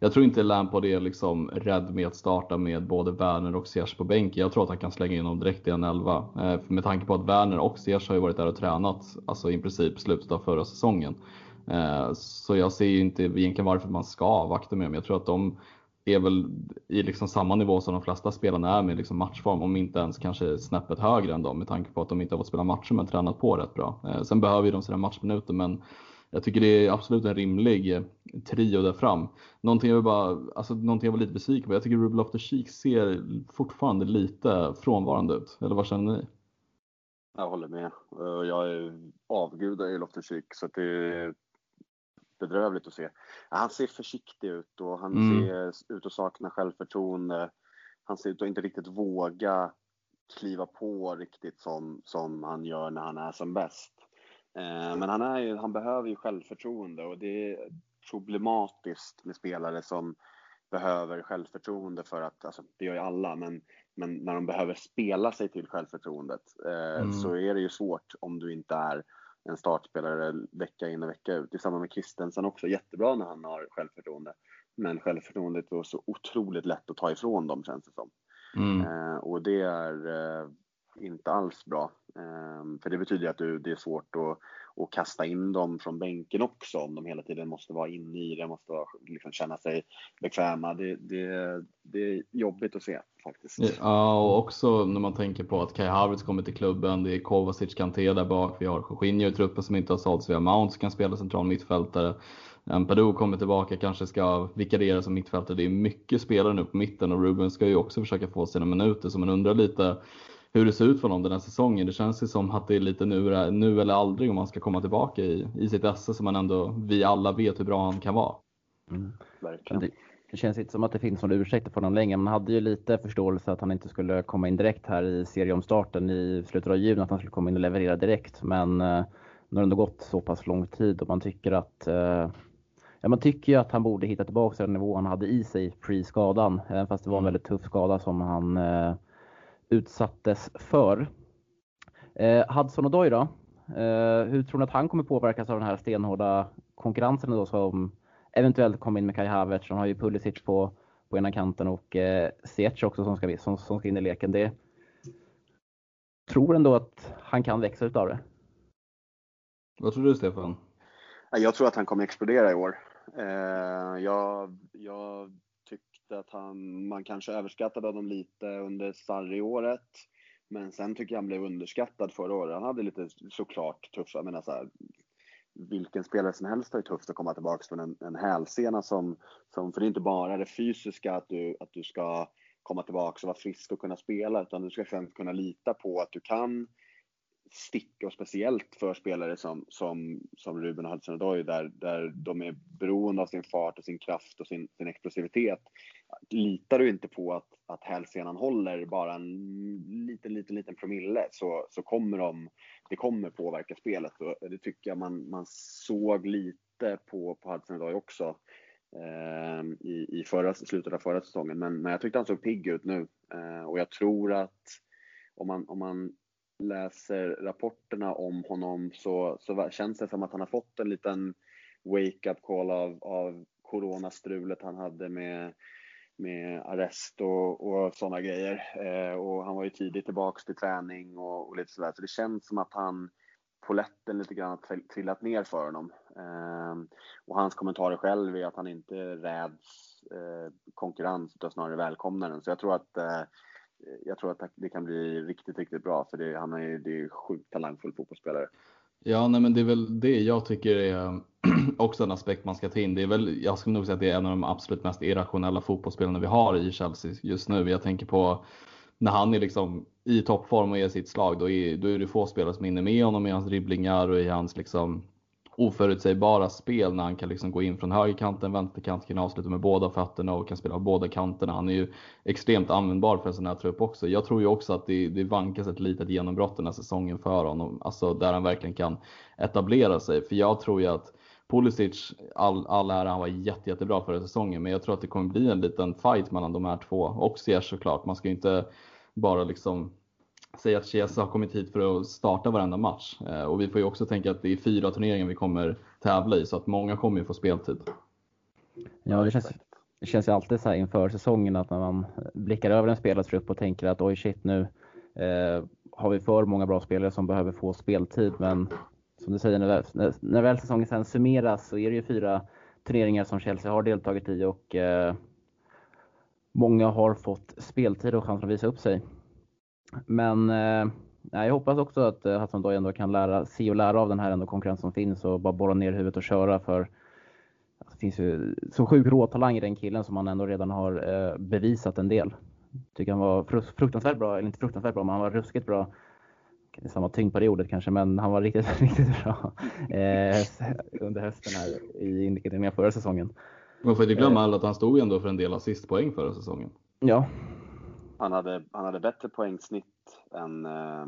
jag tror inte Lampard är liksom rädd med att starta med både Werner och Ziyech på bänken. Jag tror att han kan slänga in dem direkt i en elva. Eh, med tanke på att Werner och Ziyech har ju varit där och tränat, alltså i princip slutet av förra säsongen. Eh, så jag ser ju inte egentligen varför man ska avvakta med dem. Jag tror att de är väl i liksom samma nivå som de flesta spelarna är med liksom matchform, om inte ens kanske snäppet högre än dem med tanke på att de inte har fått spela matcher men tränat på rätt bra. Eh, sen behöver ju de sina matchminuter men jag tycker det är absolut en rimlig eh, trio där fram. Någonting jag, bara, alltså, någonting jag var lite besviken på, jag tycker Ruben Loftus-Cheek ser fortfarande lite frånvarande ut. Eller vad känner ni? Jag håller med. Jag är avgudar i Loftus-Cheek så det är bedrövligt att se. Han ser försiktig ut och han mm. ser ut att sakna självförtroende. Han ser ut att inte riktigt våga kliva på riktigt som, som han gör när han är som bäst. Eh, men han, är ju, han behöver ju självförtroende och det är problematiskt med spelare som behöver självförtroende för att, alltså det gör ju alla, men, men när de behöver spela sig till självförtroendet eh, mm. så är det ju svårt om du inte är en startspelare vecka in och vecka ut. Det är samma med Kristensen också, jättebra när han har självförtroende. Men självförtroendet är så otroligt lätt att ta ifrån dem känns det som. Mm. Eh, och det är eh, inte alls bra. Ehm, för det betyder att det är svårt att, och kasta in dem från bänken också om de hela tiden måste vara inne i det, måste vara, liksom känna sig bekväma. Det, det, det är jobbigt att se faktiskt. Ja, och också när man tänker på att Kai Havertz kommer till klubben, det är Kovacic, Kanté där bak, vi har Jorginho i truppen som inte har sålts, vi har Mount som kan spela central mittfältare. M'Padou kommer tillbaka, kanske ska vikariera som mittfältare. Det är mycket spelare nu på mitten och Ruben ska ju också försöka få sina minuter så man undrar lite hur det ser ut för honom den här säsongen. Det känns ju som att det är lite nu, nu eller aldrig om han ska komma tillbaka i, i sitt esse som man ändå, vi alla vet hur bra han kan vara. Mm. Det, det, känns inte som att det finns någon ursäkt för honom längre. Man hade ju lite förståelse att han inte skulle komma in direkt här i serieomstarten i slutet av juni, att han skulle komma in och leverera direkt. Men eh, nu har det ändå gått så pass lång tid och man tycker att eh, Ja, man tycker ju att han borde hitta tillbaka till den nivå han hade i sig pre-skadan. Även fast det var en mm. väldigt tuff skada som han eh, utsattes för. Eh, Hudson Odoi då? Eh, hur tror ni att han kommer påverkas av den här stenhårda konkurrensen då som eventuellt kommer in med Kai Havertz? Han har ju Pulisic på, på ena kanten och eh, Ziyech också som ska, som, som ska in i leken. Det tror ändå att han kan växa utav det. Vad tror du Stefan? Jag tror att han kommer explodera i år. Eh, jag, jag tyckte att han, man kanske överskattade honom lite under Sarri-året. Men sen tycker jag han blev underskattad förra året. Han hade lite såklart tuffa, jag menar så här, vilken spelare som helst har ju tufft att komma tillbaka från en, en hälsena som, som, för det är inte bara det fysiska att du, att du ska komma tillbaka och vara frisk och kunna spela, utan du ska sen kunna lita på att du kan sticka och speciellt för spelare som, som, som Ruben och Hudson-Odoi där, där de är beroende av sin fart och sin kraft och sin, sin explosivitet. Litar du inte på att, att hälsenan håller bara en liten, liten, liten promille så, så kommer de, det kommer påverka spelet och det tycker jag man, man såg lite på, på Hudson-Odoi också eh, i, i förra, slutet av förra säsongen. Men, men jag tyckte han såg pigg ut nu eh, och jag tror att om man, om man läser rapporterna om honom så, så känns det som att han har fått en liten wake-up call av, av coronastrulet han hade med, med arrest och, och sådana grejer. Eh, och han var ju tidigt tillbaks till träning och, och lite sådär. Så det känns som att han poletten lite grann har trillat ner för honom. Eh, och hans kommentarer själv är att han inte räds eh, konkurrens utan snarare välkomnar den. Så jag tror att eh, jag tror att det kan bli riktigt, riktigt bra för det, han är, det är sjukt talangfull fotbollsspelare. Ja, nej, men det är väl det jag tycker är också en aspekt man ska ta in. Det är väl, jag skulle nog säga att det är en av de absolut mest irrationella fotbollsspelarna vi har i Chelsea just nu. Jag tänker på när han är liksom i toppform och är sitt slag, då är, då är det få spelare som hinner med honom i hans dribblingar och i hans liksom oförutsägbara spel när han kan liksom gå in från högerkanten, vänsterkanten, kan avsluta med båda fötterna och kan spela båda kanterna. Han är ju extremt användbar för en sån här trupp också. Jag tror ju också att det, det vankas ett litet genombrott den här säsongen för honom, alltså där han verkligen kan etablera sig. För jag tror ju att Pulisic, all, all ära, han var jätte, jättebra förra säsongen, men jag tror att det kommer bli en liten fight mellan de här två. Och Ziyech såklart, man ska ju inte bara liksom säga att Chiesa har kommit hit för att starta varenda match. Eh, och vi får ju också tänka att det är fyra turneringar vi kommer tävla i, så att många kommer ju få speltid. Ja, det känns, det känns ju alltid så här inför säsongen att när man blickar över en spelartrupp och tänker att oj shit nu eh, har vi för många bra spelare som behöver få speltid. Men som du säger, när, när, när väl säsongen sen summeras så är det ju fyra turneringar som Chelsea har deltagit i och eh, många har fått speltid och chans att visa upp sig. Men eh, jag hoppas också att eh, Hassan Doy ändå kan lära, se och lära av den här ändå konkurrens som finns och bara borra ner huvudet och köra för det finns ju så sjuk råtalang i den killen som han ändå redan har eh, bevisat en del. Tycker han var fruktansvärt bra, eller inte fruktansvärt bra, men han var ruskigt bra. Är samma tyngd på det ordet kanske, men han var riktigt, riktigt bra under hösten här i inledningen förra säsongen. Man får inte glömma eh, att han stod ändå för en del assistpoäng förra säsongen. Ja, han hade, han hade bättre poängsnitt än, äh,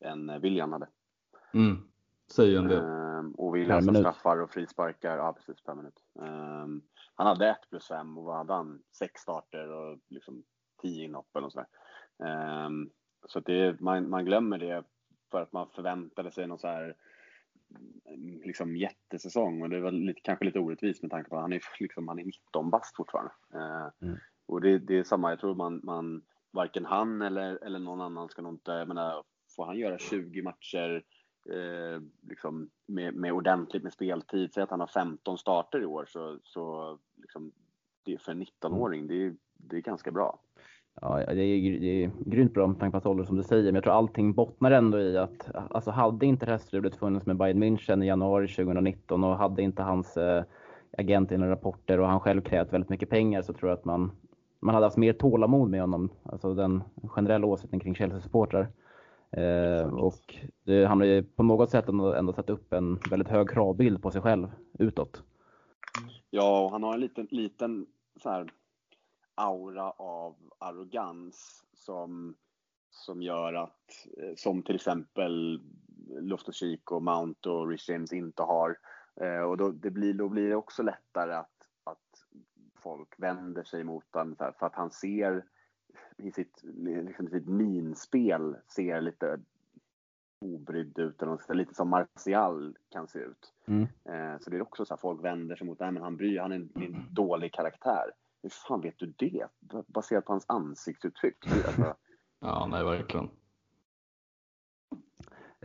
än William hade. Mm. Säger en del. Äh, och William straffar och frisparkar, ja precis per minut. Äh, han hade 1 plus 5 och vad hade han? 6 starter och liksom 10 inhopp eller sådär. Ehm, så det, man, man glömmer det för att man förväntade sig någon så här liksom jättesäsong och det var lite, kanske lite orättvist med tanke på att han är, liksom, han är 19 bast fortfarande. Mm. Och det, det, är samma, jag tror man, man varken han eller, eller någon annan ska nog inte, jag menar, får han göra 20 matcher eh, liksom med, med ordentligt med speltid, säg att han har 15 starter i år så, så liksom, det för en 19-åring, det, det är ganska bra. Ja, det är, det är grymt bra med tanke på att ålder som du säger, men jag tror allting bottnar ändå i att, alltså hade inte det här strulet funnits med Bayern München i januari 2019 och hade inte hans eh, agent i rapporter och han själv krävt väldigt mycket pengar så tror jag att man man hade haft mer tålamod med honom. Alltså den generella åsikten kring Chelsea-supportrar. Eh, och det, han har ju på något sätt ändå, ändå satt upp en väldigt hög kravbild på sig själv utåt. Ja, och han har en liten, liten så här, aura av arrogans som, som gör att, eh, som till exempel Loftus Cheek och Mount och Rich James inte har. Eh, och då, det blir, då blir det också lättare att folk vänder sig mot honom för att han ser i sitt, liksom sitt minspel ser lite obrydd ut, eller lite som Martial kan se ut. Mm. Eh, så det är också så att folk vänder sig mot, nej men han bryr han är en, en dålig karaktär. Hur fan vet du det? Baserat på hans ansiktsuttryck. Alltså. ja, nej verkligen.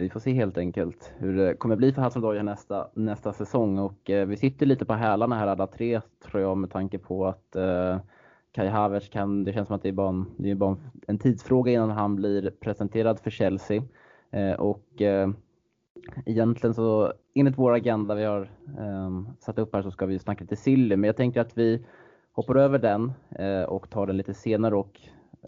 Vi får se helt enkelt hur det kommer bli för Hasseldoja nästa, nästa säsong och eh, vi sitter lite på hälarna här alla tre tror jag med tanke på att eh, Kai Havertz kan, det känns som att det är bara en, det är bara en tidsfråga innan han blir presenterad för Chelsea. Eh, och eh, egentligen så enligt vår agenda vi har eh, satt upp här så ska vi snacka lite Silly, men jag tänker att vi hoppar över den eh, och tar den lite senare och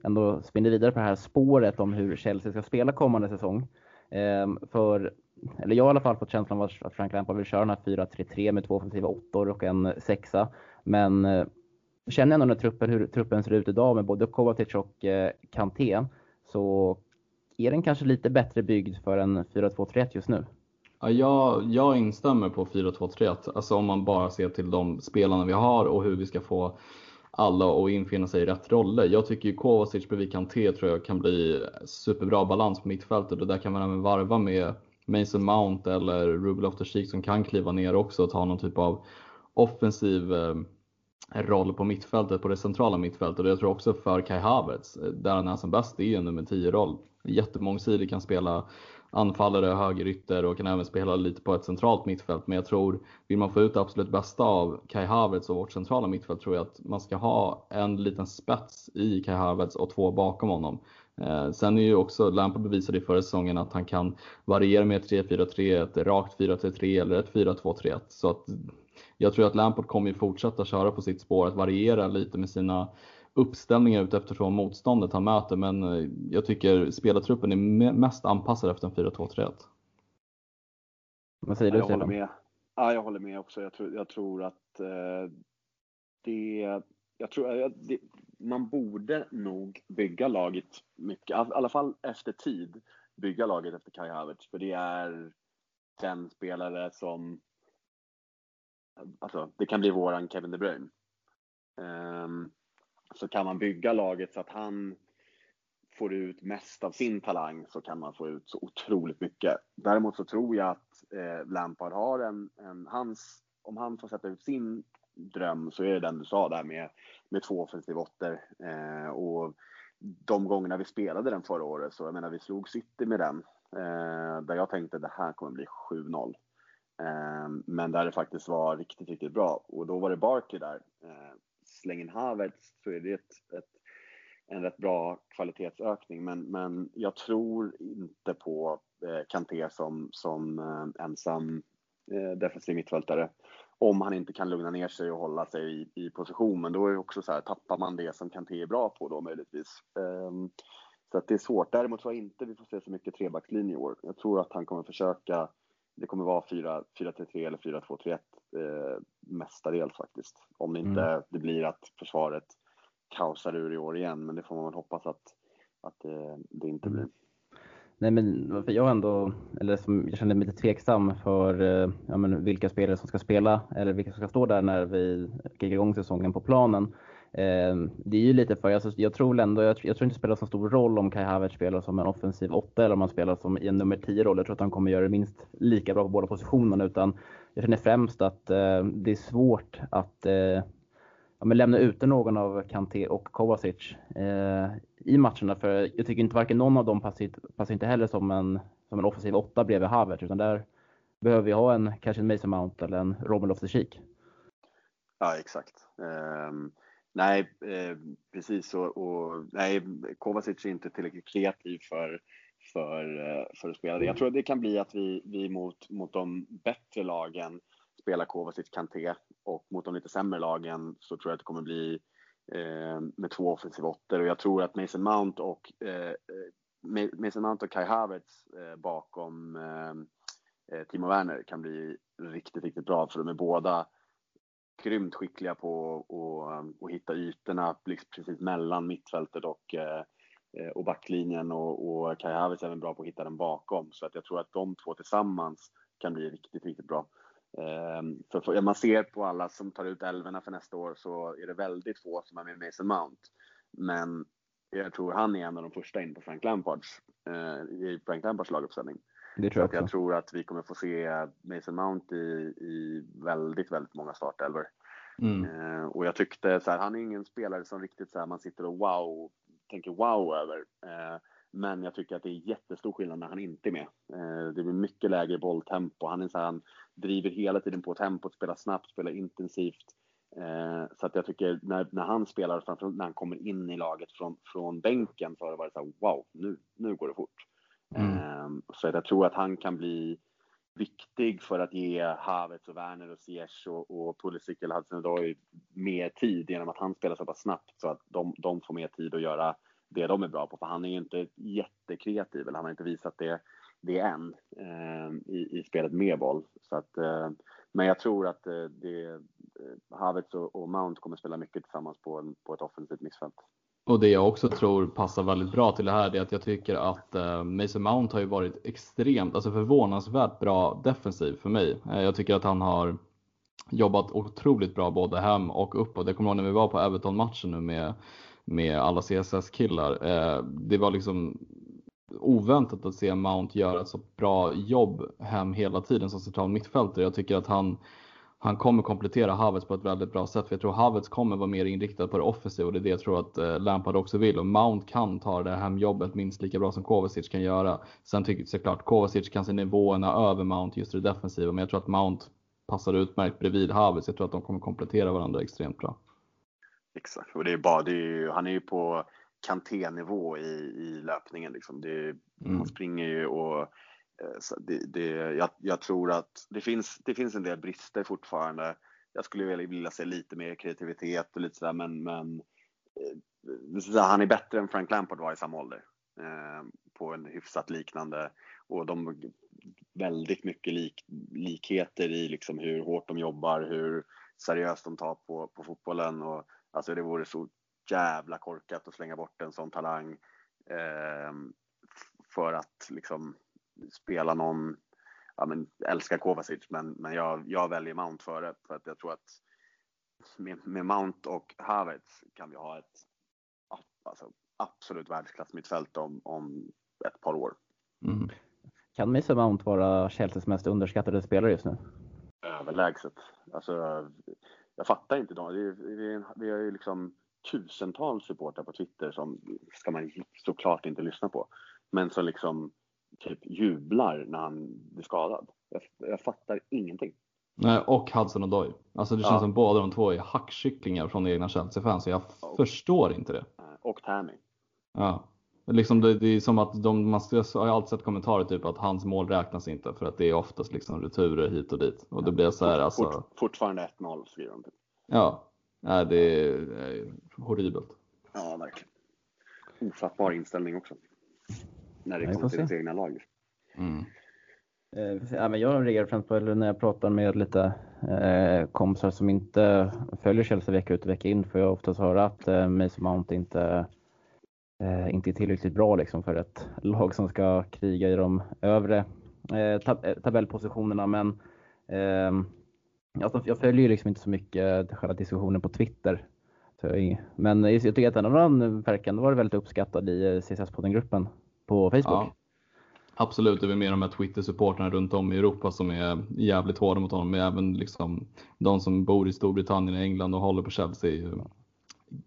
ändå spinner vidare på det här spåret om hur Chelsea ska spela kommande säsong. Ehm, för, eller jag har i alla fall fått känslan av att Frank Lampard vill köra den här 4-3-3 med två offensiva åttor och en sexa. Men eh, känner ändå när truppen, hur truppen ser ut idag med både Kovacic och eh, Kanté så är den kanske lite bättre byggd för en 4-2-3-1 just nu. Ja, jag, jag instämmer på 4-2-3-1, alltså om man bara ser till de spelarna vi har och hur vi ska få alla och infinna sig i rätt roller. Jag tycker ju Kovacic bredvid Kanté tror jag kan bli superbra balans på mittfältet och där kan man även varva med Mason Mount eller Ruben loftus som kan kliva ner också och ta någon typ av offensiv eh, roll på mittfältet, på det centrala mittfältet. Och jag tror också för Kai Havertz, eh, där han är som bäst, det är ju en nummer 10-roll. Jättemångsidig, kan spela anfallare, högerytter och kan även spela lite på ett centralt mittfält. Men jag tror, vill man få ut det absolut bästa av Kai Havertz och vårt centrala mittfält tror jag att man ska ha en liten spets i Kai Havertz och två bakom honom. Eh, sen är ju också, Lampard bevisade i förra säsongen att han kan variera med 3-4-3, ett rakt 4-3-3 eller ett 4-2-3-1. Så att jag tror att Lampard kommer ju fortsätta köra på sitt spår, att variera lite med sina uppställningar ut eftersom motståndet han möter. Men eh, jag tycker spelartruppen är mest anpassad efter en 4-2-3-1. Vad säger du jag håller med. Ja, jag håller med också. Jag tror, jag tror att eh, det, jag tror, eh, det, man borde nog bygga laget mycket, i alla fall efter tid, bygga laget efter Kai Havertz. För det är den spelare som, alltså det kan bli våran Kevin De Bruyne. Um, så kan man bygga laget så att han får ut mest av sin talang så kan man få ut så otroligt mycket. Däremot så tror jag att eh, Lampard har en, en, hans, om han får sätta ut sin dröm så är det den du sa där med, med två offensiv åttor. Eh, och de gångerna vi spelade den förra året så jag menar vi slog City med den. Eh, där jag tänkte det här kommer bli 7-0. Eh, men där det faktiskt var riktigt, riktigt bra. Och då var det Barkley där. Eh, slängen in Havertz så är det ett, ett, en rätt bra kvalitetsökning. Men, men jag tror inte på eh, Kanté som, som eh, ensam eh, defensiv mittfältare. Om han inte kan lugna ner sig och hålla sig i, i position. Men då är det också så här, tappar man det som Kanté är bra på då möjligtvis. Um, så att det är svårt. Däremot tror jag inte vi får se så mycket trebackslinje i år. Jag tror att han kommer försöka det kommer vara 4-3-3 eller 4-2-3-1 eh, mestadels faktiskt. Om inte mm. det blir att försvaret kaosar ur i år igen, men det får man väl hoppas att, att eh, det inte blir. Nej men för jag ändå, eller som, jag känner mig lite tveksam för eh, ja, men vilka spelare som ska spela eller vilka som ska stå där när vi kickar igång säsongen på planen. Eh, det är ju lite för, alltså, jag tror ändå, jag, jag, tror inte det spelar så stor roll om Kai Havertz spelar som en offensiv åtta eller om han spelar som i en nummer 10 roll. Jag tror att han kommer göra det minst lika bra på båda positionerna utan jag känner främst att eh, det är svårt att eh, ja, men lämna ute någon av Kanté och Kovacic eh, i matcherna. För jag tycker inte varken någon av dem passar, passar inte heller som en, som en offensiv åtta bredvid Havertz utan där behöver vi ha en, kanske en Mason Mount eller en Robin Loftus-Cheek. Ja, exakt. Um, Nej, eh, precis. Och, och, nej, Kovacic är inte tillräckligt kreativ för, för, eh, för att spela det. Jag tror att det kan bli att vi, vi mot, mot de bättre lagen spelar Kovacic Kanté och mot de lite sämre lagen så tror jag att det kommer bli eh, med två offensiva åttor och jag tror att Mason Mount och eh, eh Mason Mount och Kai Havertz eh, bakom eh, eh Timo Werner kan bli riktigt, riktigt bra för de är båda grymt skickliga på att hitta ytorna liksom precis mellan mittfältet och, eh, och backlinjen och, och Kai Havertz är även bra på att hitta den bakom. Så att jag tror att de två tillsammans kan bli riktigt, riktigt bra. Ehm, för, för man ser på alla som tar ut älvorna för nästa år så är det väldigt få som är med Mason Mount. Men jag tror han är en av de första in på Frank Lampards, eh, i Frank Lampards laguppställning. Det tror jag, jag tror att vi kommer få se Mason Mount i, i väldigt, väldigt många startelvor. Mm. Eh, och jag tyckte så här, han är ingen spelare som riktigt så här, man sitter och wow, tänker wow över. Eh, Men jag tycker att det är jättestor skillnad när han inte är med. Det blir mycket lägre bolltempo. Han, är så här, han driver hela tiden på tempot, spelar snabbt, spelar intensivt. Så att jag tycker när, när han spelar, framförallt när han kommer in i laget från, från bänken, så har det varit så här, wow, nu, nu går det fort. Mm. Så jag tror att han kan bli viktig för att ge Havertz och Werner och Ziyech och, och Pulisic eller Hudson-Odoi mer tid genom att han spelar så pass snabbt så att de, de får mer tid att göra det de är bra på. För han är ju inte jättekreativ, eller han har inte visat det, det än eh, i, i spelet med boll. Så att, eh, men jag tror att eh, det, eh, Havertz och, och Mount kommer spela mycket tillsammans på, en, på ett offensivt mixfält. Och det jag också tror passar väldigt bra till det här är att jag tycker att eh, Mason Mount har ju varit extremt, alltså förvånansvärt bra defensiv för mig. Eh, jag tycker att han har jobbat otroligt bra både hem och uppåt. Jag kommer ihåg när vi var på Everton-matchen nu med, med alla CSS-killar. Eh, det var liksom oväntat att se Mount göra ett så bra jobb hem hela tiden som central mittfältare. Jag tycker att han han kommer komplettera Havertz på ett väldigt bra sätt. För jag tror Havertz kommer vara mer inriktad på det offensiva och det är det jag tror att eh, Lampard också vill. Och Mount kan ta det här hemjobbet minst lika bra som Kovacic kan göra. Sen tycker jag såklart Kovacic kan se nivåerna över Mount just i det defensiva. Men jag tror att Mount passar utmärkt bredvid Havertz. Jag tror att de kommer komplettera varandra extremt bra. Exakt, och det är bara, det är, han är ju på Kanté-nivå i, i löpningen. Liksom. Det, mm. Han springer ju och Eh, det, det, jag, jag, tror att det finns, det finns en del brister fortfarande. Jag skulle vilja se lite mer kreativitet och lite sådär, men, men eh, så han är bättre än Frank Lampard var i samma ålder. Eh, på en hyfsat liknande och de väldigt mycket lik, likheter i liksom hur hårt de jobbar, hur seriöst de tar på, på fotbollen och alltså det vore så jävla korkat att slänga bort en sån talang eh, för att liksom spela någon, ja men älskar Kovacic men, men jag, jag väljer Mount före för att jag tror att med, med Mount och Havertz kan vi ha ett alltså, absolut världsklass mittfält om, om ett par år. Mm. Kan Mason Mount vara Chelseas mest underskattade spelare just nu? Överlägset. Alltså, jag fattar inte dem. Vi, vi, vi har ju liksom tusentals supportrar på Twitter som ska man såklart inte lyssna på. Men som liksom typ jublar när han blir skadad. Jag, jag fattar ingenting. Nej, och Hudson och Doy. Alltså det känns ja. som båda de två är hackkycklingar från egna Chelsea-fans. Så jag oh. förstår inte det. Och Tammy. Ja. Liksom det, det, är som att de, man har alltid sett kommentarer typ att hans mål räknas inte för att det är oftast liksom returer hit och dit. Och det blir så här, alltså... Fort, fortfarande 1-0 skriver de. Typ. Ja, Nej, det är horribelt. Ja, verkligen. Ofattbar inställning också när det kommer till ens egna lag. Mm. Eh, ja, men jag reagerar främst på när jag pratar med lite eh, kompisar som inte följer Chelsea vecka ut och vecka in får jag oftast höra att eh, Mason Mount inte, eh, inte är tillräckligt bra liksom, för ett lag som ska kriga i de övre eh, tab eh, tabellpositionerna. Men eh, alltså, jag följer liksom inte så mycket själva diskussionen på Twitter. Men jag tycker att den här verkan var väldigt uppskattad i CSS-podden-gruppen på Facebook. Ja, absolut, det är mer de här Twitter-supportrarna runt om i Europa som är jävligt hårda mot honom. Men även liksom de som bor i Storbritannien och England och håller på Chelsea är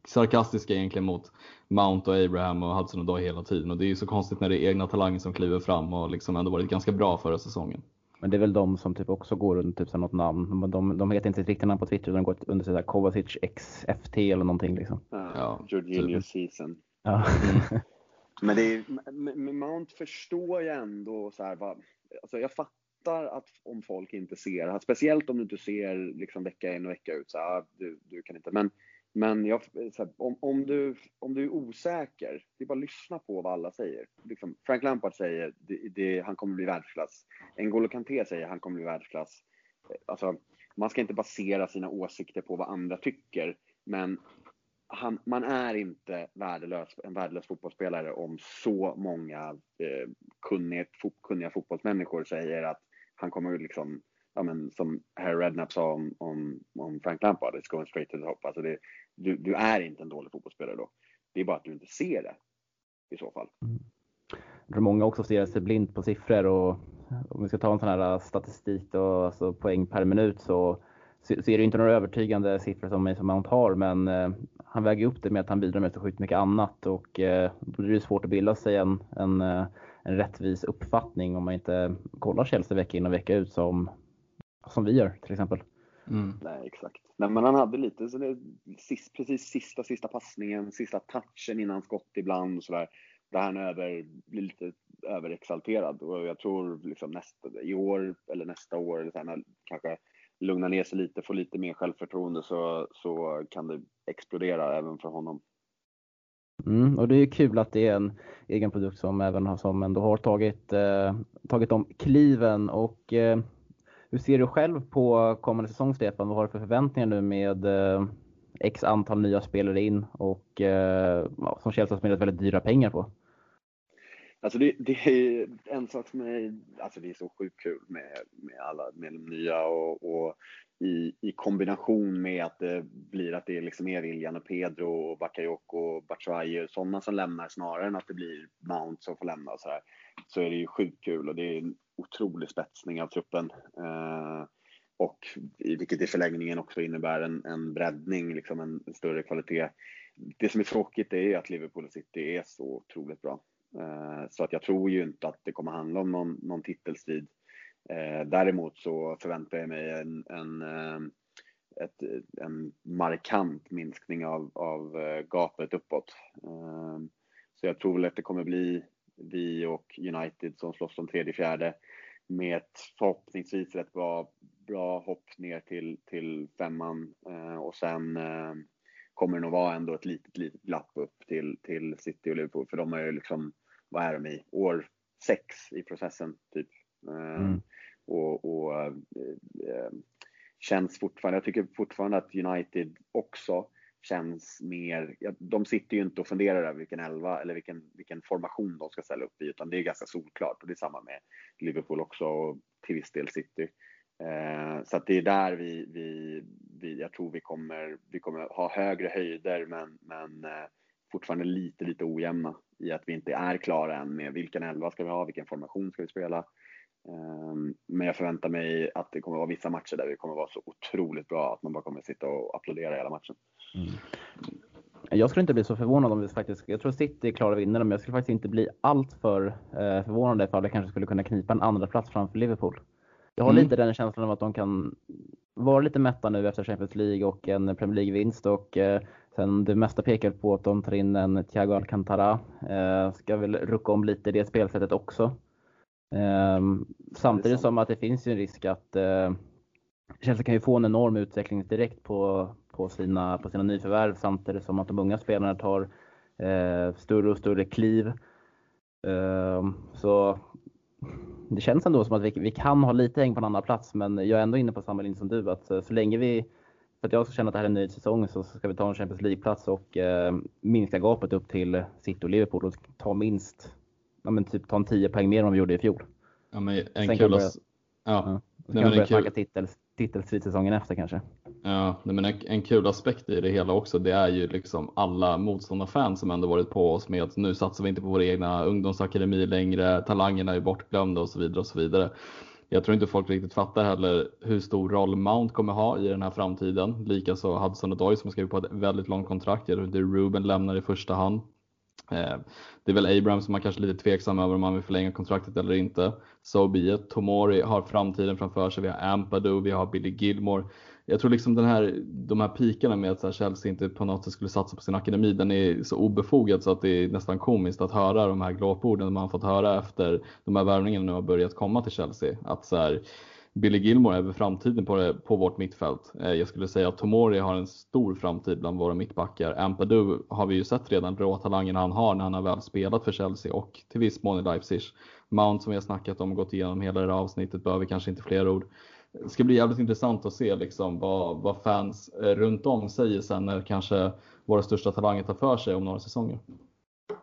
sarkastiska egentligen mot Mount och Abraham och Hudson och Doy hela tiden. Och det är ju så konstigt när det är egna talanger som kliver fram och liksom ändå varit ganska bra förra säsongen. Men det är väl de som typ också går under typ något namn. De, de, de heter inte sitt riktiga namn på Twitter, de går under sådär Kovacic XFT eller någonting liksom. Ja, Jorginho season. Ja. Men det är, Mount förstår jag ändå så här, va, alltså jag fattar att om folk inte ser, speciellt om du inte ser liksom vecka in och vecka ut, så här, ah, du, du kan inte, men, men jag, här, om, om, du, om du är osäker, det är bara att lyssna på vad alla säger. Liksom, Frank Lampard säger det, det, han kommer bli världsklass. N'Golo Kanté säger han kommer bli världsklass. Eh, alltså, man ska inte basera sina åsikter på vad andra tycker, men han, man är inte värdelös, en värdelös fotbollsspelare om så många eh, kunniga, fo, kunniga fotbollsmänniskor säger att han kommer liksom, ja men som Harry Redknapp sa om, om, om Frank Lampard, it's going straight to the top. Alltså det, du, du är inte en dålig fotbollsspelare då. Det är bara att du inte ser det i så fall. Mm. Jag tror många också stirrar sig blint på siffror och om vi ska ta en sån här statistik då, alltså poäng per minut så så, är det inte några övertygande siffror som Mason Mount har, men eh, han väger upp det med att han bidrar med så sjukt mycket annat och eh, då blir det svårt att bilda sig en, en, eh, en rättvis uppfattning om man inte kollar Chelsea vecka in och vecka ut som, som vi gör till exempel. Mm. Nej, exakt. Nej, men han hade lite så det, sist, precis sista, sista passningen, sista touchen innan skott ibland och sådär. Där han över, blir lite överexalterad och jag tror liksom nästa, i år eller nästa år, eller sen, kanske lugna ner sig lite, få lite mer självförtroende så, så kan det explodera även för honom. Mm, och det är kul att det är en egen produkt som även har, som ändå har tagit, eh, tagit de kliven. Och, eh, hur ser du själv på kommande säsong Stefan? Vad har du för förväntningar nu med eh, x antal nya spelare in och eh, som Chelsea har spenderat väldigt dyra pengar på? Alltså det, det, är en sak som är, alltså det är så sjukt kul med, med alla, med de nya och, och i, i kombination med att det blir att det liksom är William och Pedro och Bakayoko och Batshuayi sådana som lämnar snarare än att det blir Mount som får lämna och så här. Så är det ju sjukt kul och det är en otrolig spetsning av truppen. Eh, och vilket i förlängningen också innebär en, en breddning, liksom en, en större kvalitet. Det som är tråkigt är att Liverpool och City är så otroligt bra. Eh, så att jag tror ju inte att det kommer handla om någon, någon titelstrid. Eh, däremot så förväntar jag mig en, en, eh, ett, en markant minskning av, av gapet uppåt. Så jag tror väl att det kommer bli vi och United som slåss om tredje, fjärde med ett förhoppningsvis rätt bra, bra hopp ner till, till femman och sen kommer det nog vara ändå ett litet, litet glapp upp till, till City och Liverpool. För de är ju liksom, vad är de i? År sex i processen typ. Eh, mm. Och, och äh, känns fortfarande, jag tycker fortfarande att United också känns mer, de sitter ju inte och funderar över vilken elva eller vilken, vilken formation de ska ställa upp i, utan det är ganska solklart och det är samma med Liverpool också och till viss del City. Eh, så att det är där vi, vi, vi, jag tror vi kommer, vi kommer ha högre höjder men, men eh, fortfarande lite, lite ojämna i att vi inte är klara än med vilken elva ska vi ha, vilken formation ska vi spela. Eh, men jag förväntar mig att det kommer vara vissa matcher där vi kommer vara så otroligt bra att man bara kommer sitta och applådera hela matchen. Mm. Jag skulle inte bli så förvånad om vi faktiskt, jag tror City är klara vinnare, men jag skulle faktiskt inte bli allt för eh, förvånad ifall det kanske skulle kunna knipa en andra plats framför Liverpool. Jag har mm. lite den känslan av att de kan vara lite mätta nu efter Champions League och en Premier League-vinst och eh, sen det mesta pekar på att de tar in en Thiago Alcantara. Eh, ska väl rucka om lite det spelsättet också. Eh, samtidigt som att det finns ju en risk att eh, Chelsea kan ju få en enorm utveckling direkt på, på, sina, på sina nyförvärv samtidigt som att de unga spelarna tar eh, större och större kliv. Eh, så det känns ändå som att vi, vi kan ha lite häng på en annan plats, men jag är ändå inne på samma linje som du. Att eh, så länge vi, för att jag ska känna att det här är en nöjd säsong, så ska vi ta en Champions League-plats och eh, minska gapet upp till City och Liverpool och ta minst, ja men typ ta en 10 poäng mer än vad vi gjorde i fjol. Ja, men en Sen kul börja, ja. ja. Så kan vi börja snacka titels, titelstrid säsongen efter kanske. Ja, men en, en kul aspekt i det hela också, det är ju liksom alla motståndarfans som ändå varit på oss med att nu satsar vi inte på vår egna ungdomsakademi längre, talangerna är bortglömda och så vidare och så vidare. Jag tror inte folk riktigt fattar heller hur stor roll Mount kommer ha i den här framtiden. Likaså Hudson Odoi som skrivit på ett väldigt långt kontrakt. Jag tror inte Ruben lämnar i första hand. Eh, det är väl Abraham som man kanske är lite tveksam över om han vill förlänga kontraktet eller inte. So be it. Tomori har framtiden framför sig. Vi har Ampadu, vi har Billy Gilmore. Jag tror liksom den här, de här pikarna med att Chelsea inte på något sätt skulle satsa på sin akademi, den är så obefogad så att det är nästan komiskt att höra de här glåporden man fått höra efter de här värvningarna nu har börjat komma till Chelsea. Att så här, Billy Gilmore är väl framtiden på, det, på vårt mittfält. Eh, jag skulle säga att Tomori har en stor framtid bland våra mittbackar. Ampadu har vi ju sett redan råtalangen han har när han har väl spelat för Chelsea och till viss mån i Leipzig. Mount som vi har snackat om och gått igenom hela det här avsnittet behöver kanske inte fler ord. Det ska bli jävligt intressant att se liksom vad, vad fans eh, runt om säger sen när kanske våra största talanger tar för sig om några säsonger.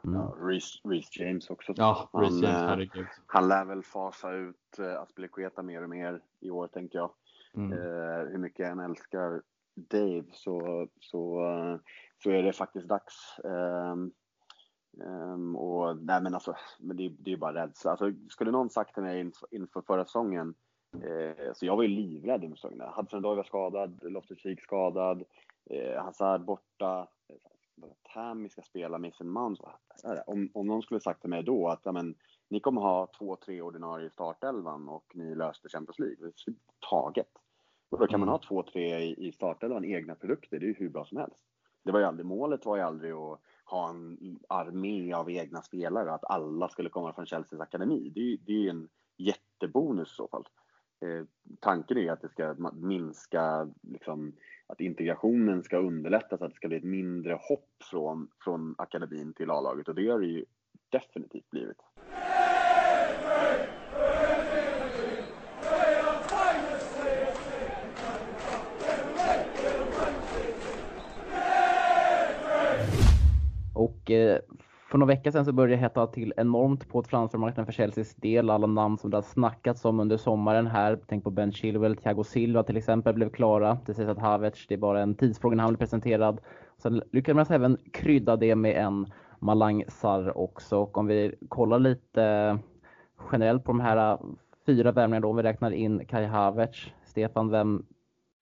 Mm. Ja, Reece, James också. Ja, Reece James, eh, herregud. Han lär väl fasa ut uh, Aspilicueta mer och mer i år, tänker jag. Mm. Uh, hur mycket han älskar Dave så, så, uh, så är det faktiskt dags. Um, um, och nej men alltså, men det, det är bara rädsla. Alltså, skulle någon sagt till mig inför, inför förra säsongen, uh, så jag var ju livrädd inför säsongen. Hudson Odoi var skadad, Loftus Cheek skadad. eh, Hazard borta, Tammy ska spela, Mason Mount. Om, om någon skulle sagt till mig då att men, ni kommer ha två, tre ordinarie i startelvan och ni löste Champions League. Taget. Och då kan man mm. ha två, tre i, i startelvan, egna produkter. Det är ju hur bra som helst. Det var ju aldrig, målet var ju aldrig att ha en armé av egna spelare, att alla skulle komma från Chelseas akademi. Det är, är en jättebonus i så fall. Eh, tanken är att det ska minska, liksom, att integrationen ska underlättas, att det ska bli ett mindre hopp från, från akademin till A-laget och det har det ju definitivt blivit. Och eh, för några veckor sedan så började det hetta till enormt på transfermarknaden för Chelseas del. Alla namn som det har snackats om under sommaren här. Tänk på Ben Chilwell, Thiago Silva till exempel blev klara. Det sägs att Havertz, det är bara en tidsfråga när han blir presenterad. Sen lyckades man även krydda det med en Malang Sarr också. Och om vi kollar lite eh, generellt på de här eh, fyra värvningarna då, om vi räknar in Kai Havertz. Stefan, vem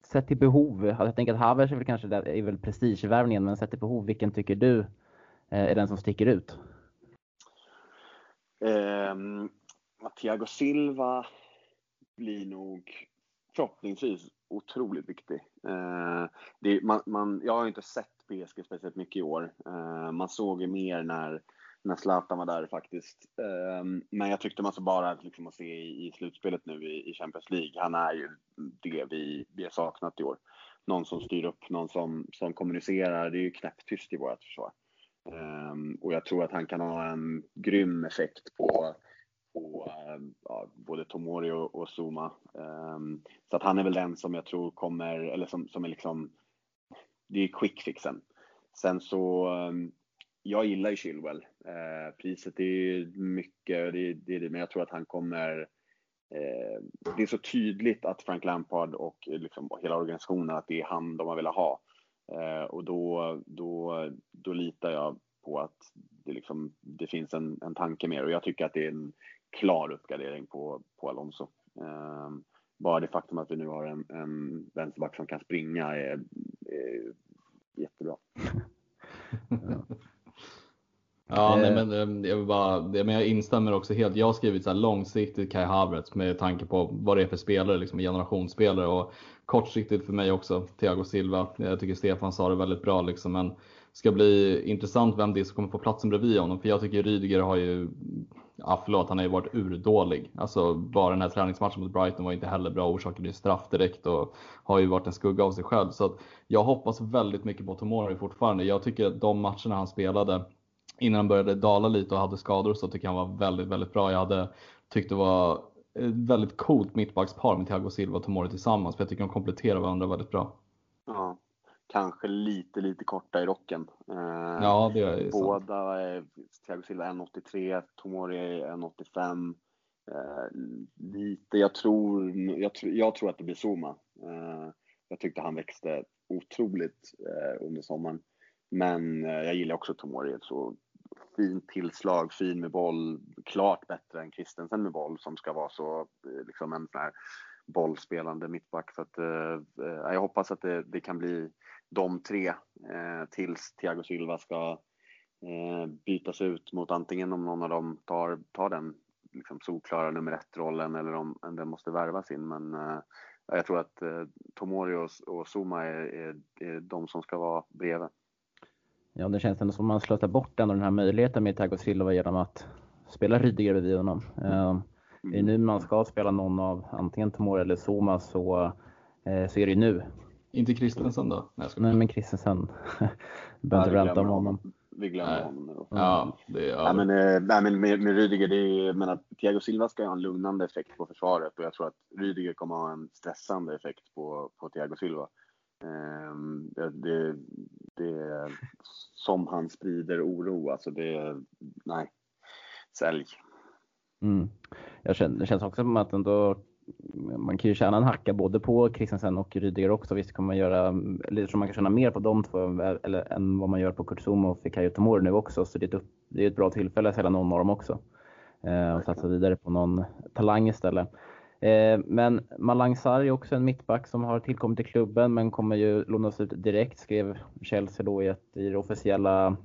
sett till behov, jag tänker att Havertz är väl kanske är väl prestigevärvningen, men sett till behov, vilken tycker du Eh, är den som sticker ut? Eh, Thiago Silva blir nog förhoppningsvis otroligt viktig. Eh, det, man, man, jag har inte sett PSG speciellt mycket i år. Eh, man såg ju mer när, när Zlatan var där faktiskt. Eh, men jag tyckte man så bara liksom att se i, i slutspelet nu i, i, Champions League. Han är ju det vi, vi har saknat i år. Någon som styr upp, någon som, som kommunicerar. Det är ju knäpptyst i vårt försvar. Um, och jag tror att han kan ha en grym effekt på, på uh, ja, både Tomori och, och Zuma. Um, så att han är väl den som jag tror kommer, eller som, som är liksom, det är quick fixen. Sen så, um, jag gillar ju Chilwell. Uh, priset är ju mycket, det, det, det, men jag tror att han kommer uh, det är så tydligt att Frank Lampard och liksom hela organisationen, att det är han de har velat ha. Eh, och då, då, då litar jag på att det, liksom, det finns en, en tanke mer och jag tycker att det är en klar uppgradering på, på Alonso. Eh, bara det faktum att vi nu har en, en vänsterback som kan springa är, är jättebra. Ja, nej, men eh, jag, vill bara, men jag instämmer också helt. Jag har skrivit så här långsiktigt Kai Havertz med tanke på vad det är för spelare, liksom generationsspelare och kortsiktigt för mig också Thiago Silva. Jag tycker Stefan sa det väldigt bra liksom, men ska bli intressant vem det är som kommer på platsen bredvid honom. För jag tycker Rydiger har ju, ja förlåt, han har ju varit urdålig. Alltså bara den här träningsmatchen mot Brighton var inte heller bra, orsakade ju straff direkt och har ju varit en skugga av sig själv. Så att jag hoppas väldigt mycket på Tomori fortfarande. Jag tycker att de matcherna han spelade innan han började dala lite och hade skador så tycker jag han var väldigt, väldigt bra. Jag hade tyckt det var ett väldigt coolt mittbackspar med Thiago Silva och Tomori tillsammans. För jag tycker de kompletterar varandra väldigt bra. Ja, kanske lite, lite korta i rocken. Eh, ja, det är Båda, Thiago Silva 1,83, Tomori 1,85. Eh, lite, jag tror, jag, jag tror att det blir Zuma. Eh, jag tyckte han växte otroligt under sommaren. Men jag gillar också Tomori, så fint tillslag, fin med boll, klart bättre än Christensen med boll som ska vara så eh, liksom en sån här bollspelande mittback. Så att, eh, eh, jag hoppas att det, det, kan bli de tre eh, tills Thiago Silva ska eh, bytas ut mot antingen om någon av dem tar, tar den liksom solklara nummer ett-rollen eller om den måste värvas in. Men eh, jag tror att eh, Tomori och, och Zuma är, är, är de som ska vara bredvid. Ja, det känns ändå som man slösar bort ändå den här möjligheten med Thiago Silva genom att spela Rydiger bredvid honom. Mm. Uh, är nu man ska spela någon av antingen Tomori eller Zuma så, uh, så är det ju nu. Inte Kristensen då? Nej, Nej men Kristensen. behöver inte vänta om honom. Vi glömmer nej. honom nu. Ja, det är men, eh, nej, men med, med Rydiger, det är, men att Thiago Silva ska ha en lugnande effekt på försvaret och jag tror att Rydiger kommer ha en stressande effekt på, på Thiago Silva. Ehm, det, det, som han sprider oro, alltså det, nej, sälj. Mm. Jag känner, det känns också som att ändå, man kan ju tjäna en hacka både på Kristensen och Rydiger också. Visst kan man göra, eller som man kan tjäna mer på de två eller, än vad man gör på Kurtzuma och Fikayo Tomori nu också. Så det är ett, det är ett bra tillfälle att sälja någon av dem också. Eh, och satsa vidare på någon talang istället. Eh, men Malang Sarri är också en mittback som har tillkommit till klubben men kommer ju lånas ut direkt, skrev Chelsea då i, ett, i den officiella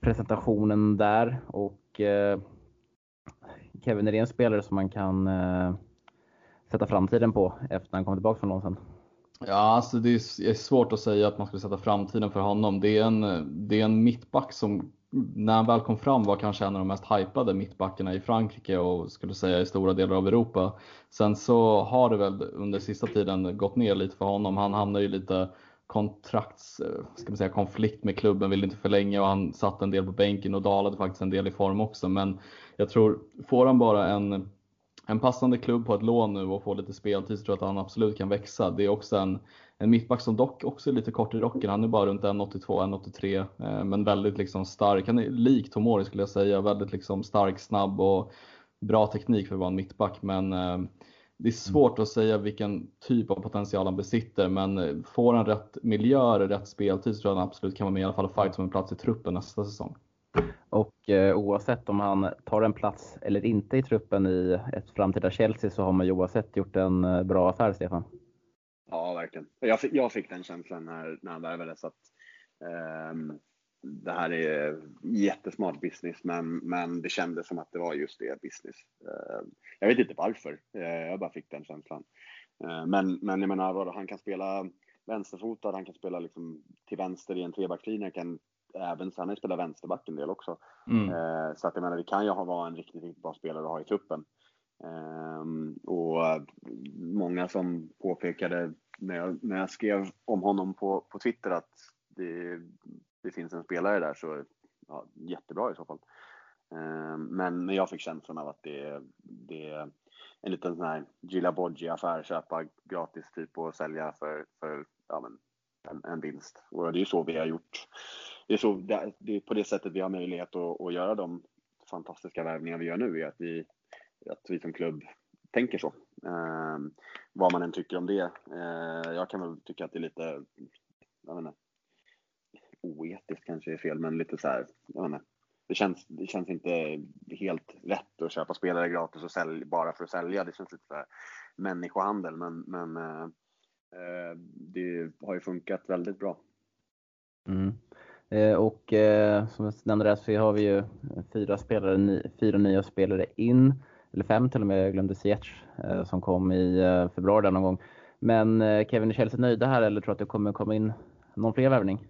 presentationen där. Och eh, Kevin är det en spelare som man kan eh, sätta framtiden på efter han kommer tillbaka från lån sen? Ja, alltså det är svårt att säga att man skulle sätta framtiden för honom. Det är en, det är en mittback som när han väl kom fram var kanske en av de mest hypade mittbackarna i Frankrike och skulle säga i stora delar av Europa. Sen så har det väl under sista tiden gått ner lite för honom. Han hamnar ju lite kontrakts, eh, ska man säga, konflikt med klubben, ville inte förlänga och han satt en del på bänken och dalade faktiskt en del i form också. Men jag tror, får han bara en en passande klubb på ett lån nu och får lite speltid så tror jag att han absolut kan växa. Det är också en, en mittback som dock också är lite kort i rocken. Han är bara runt 1,82, 1,83 eh, men väldigt liksom stark. Han är lik Tomori skulle jag säga. Väldigt liksom stark, snabb och bra teknik för att vara en mittback. Men eh, det är svårt att säga vilken typ av potential han besitter men eh, får han rätt miljö och rätt speltid så tror jag han absolut kan vara med i alla fall och fight som en plats i truppen nästa säsong. Och eh, oavsett om han tar en plats eller inte i truppen i ett framtida Chelsea så har man ju oavsett gjort en bra affär, Stefan. Ja, verkligen. Jag fick, jag fick den känslan när, när han värvades att eh, det här är jättesmart business, men, men det kändes som att det var just det, business. Eh, jag vet inte varför, eh, jag bara fick den känslan. Eh, men, men jag menar, han kan spela vänsterfotad, han kan spela liksom till vänster i en trebackslinje, kan även, han spelat vänsterback en del också. Mm. Eh, så att jag menar, det kan ju vara en riktigt, riktigt bra spelare att ha i truppen. Eh, och många som påpekade när jag, när jag skrev om honom på, på Twitter att det, det finns en spelare där så ja, jättebra i så fall. Men, men jag fick känslan av att det, det är en liten sån här Gilla affär, köpa gratis typ och sälja för, för ja, men, en, en vinst. Och det är ju så vi har gjort det är, så, det är på det sättet vi har möjlighet att, att göra de fantastiska värvningar vi gör nu, är att vi, att vi som klubb tänker så. Eh, vad man än tycker om det. Eh, jag kan väl tycka att det är lite, jag vet inte, oetiskt kanske är fel, men lite så här, jag vet inte, det känns, det känns inte helt rätt att köpa spelare gratis och sälj, bara för att sälja. Det känns lite så här människohandel, men, men eh, eh, det har ju funkat väldigt bra. Mm. Eh, och eh, som jag nämnde där så har vi ju fyra, spelare, fyra nya spelare in, eller fem till och med, jag glömde Ziyech eh, som kom i februari där någon gång. Men Kevin, är Chelsea nöjda här eller tror du att det kommer komma in någon fler värvning?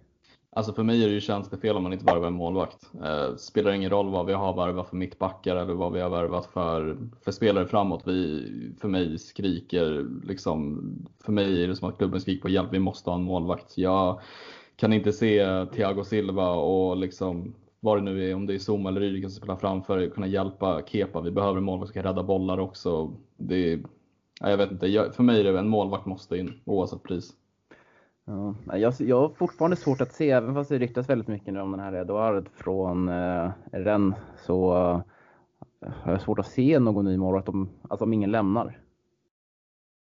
Alltså för mig är det ju tjänstefel om man inte värvar en målvakt. Eh, spelar ingen roll vad vi har värvat för mittbackar eller vad vi har värvat för, för spelare framåt. Vi, för mig skriker liksom, för mig är det som att klubben skriker på hjälp, vi måste ha en målvakt. Jag, kan inte se Thiago Silva och liksom vad det nu är, om det är Zuma eller Rydiger som spelar framför, kunna hjälpa Kepa. Vi behöver en målvakt som kan rädda bollar också. Det är, jag vet inte, för mig är det en målvakt måste in oavsett pris. Ja, jag, jag har fortfarande svårt att se, även fast det ryktas väldigt mycket nu om den här Eduard från eh, Rennes, så eh, har jag svårt att se någon ny målvakt om, alltså om ingen lämnar.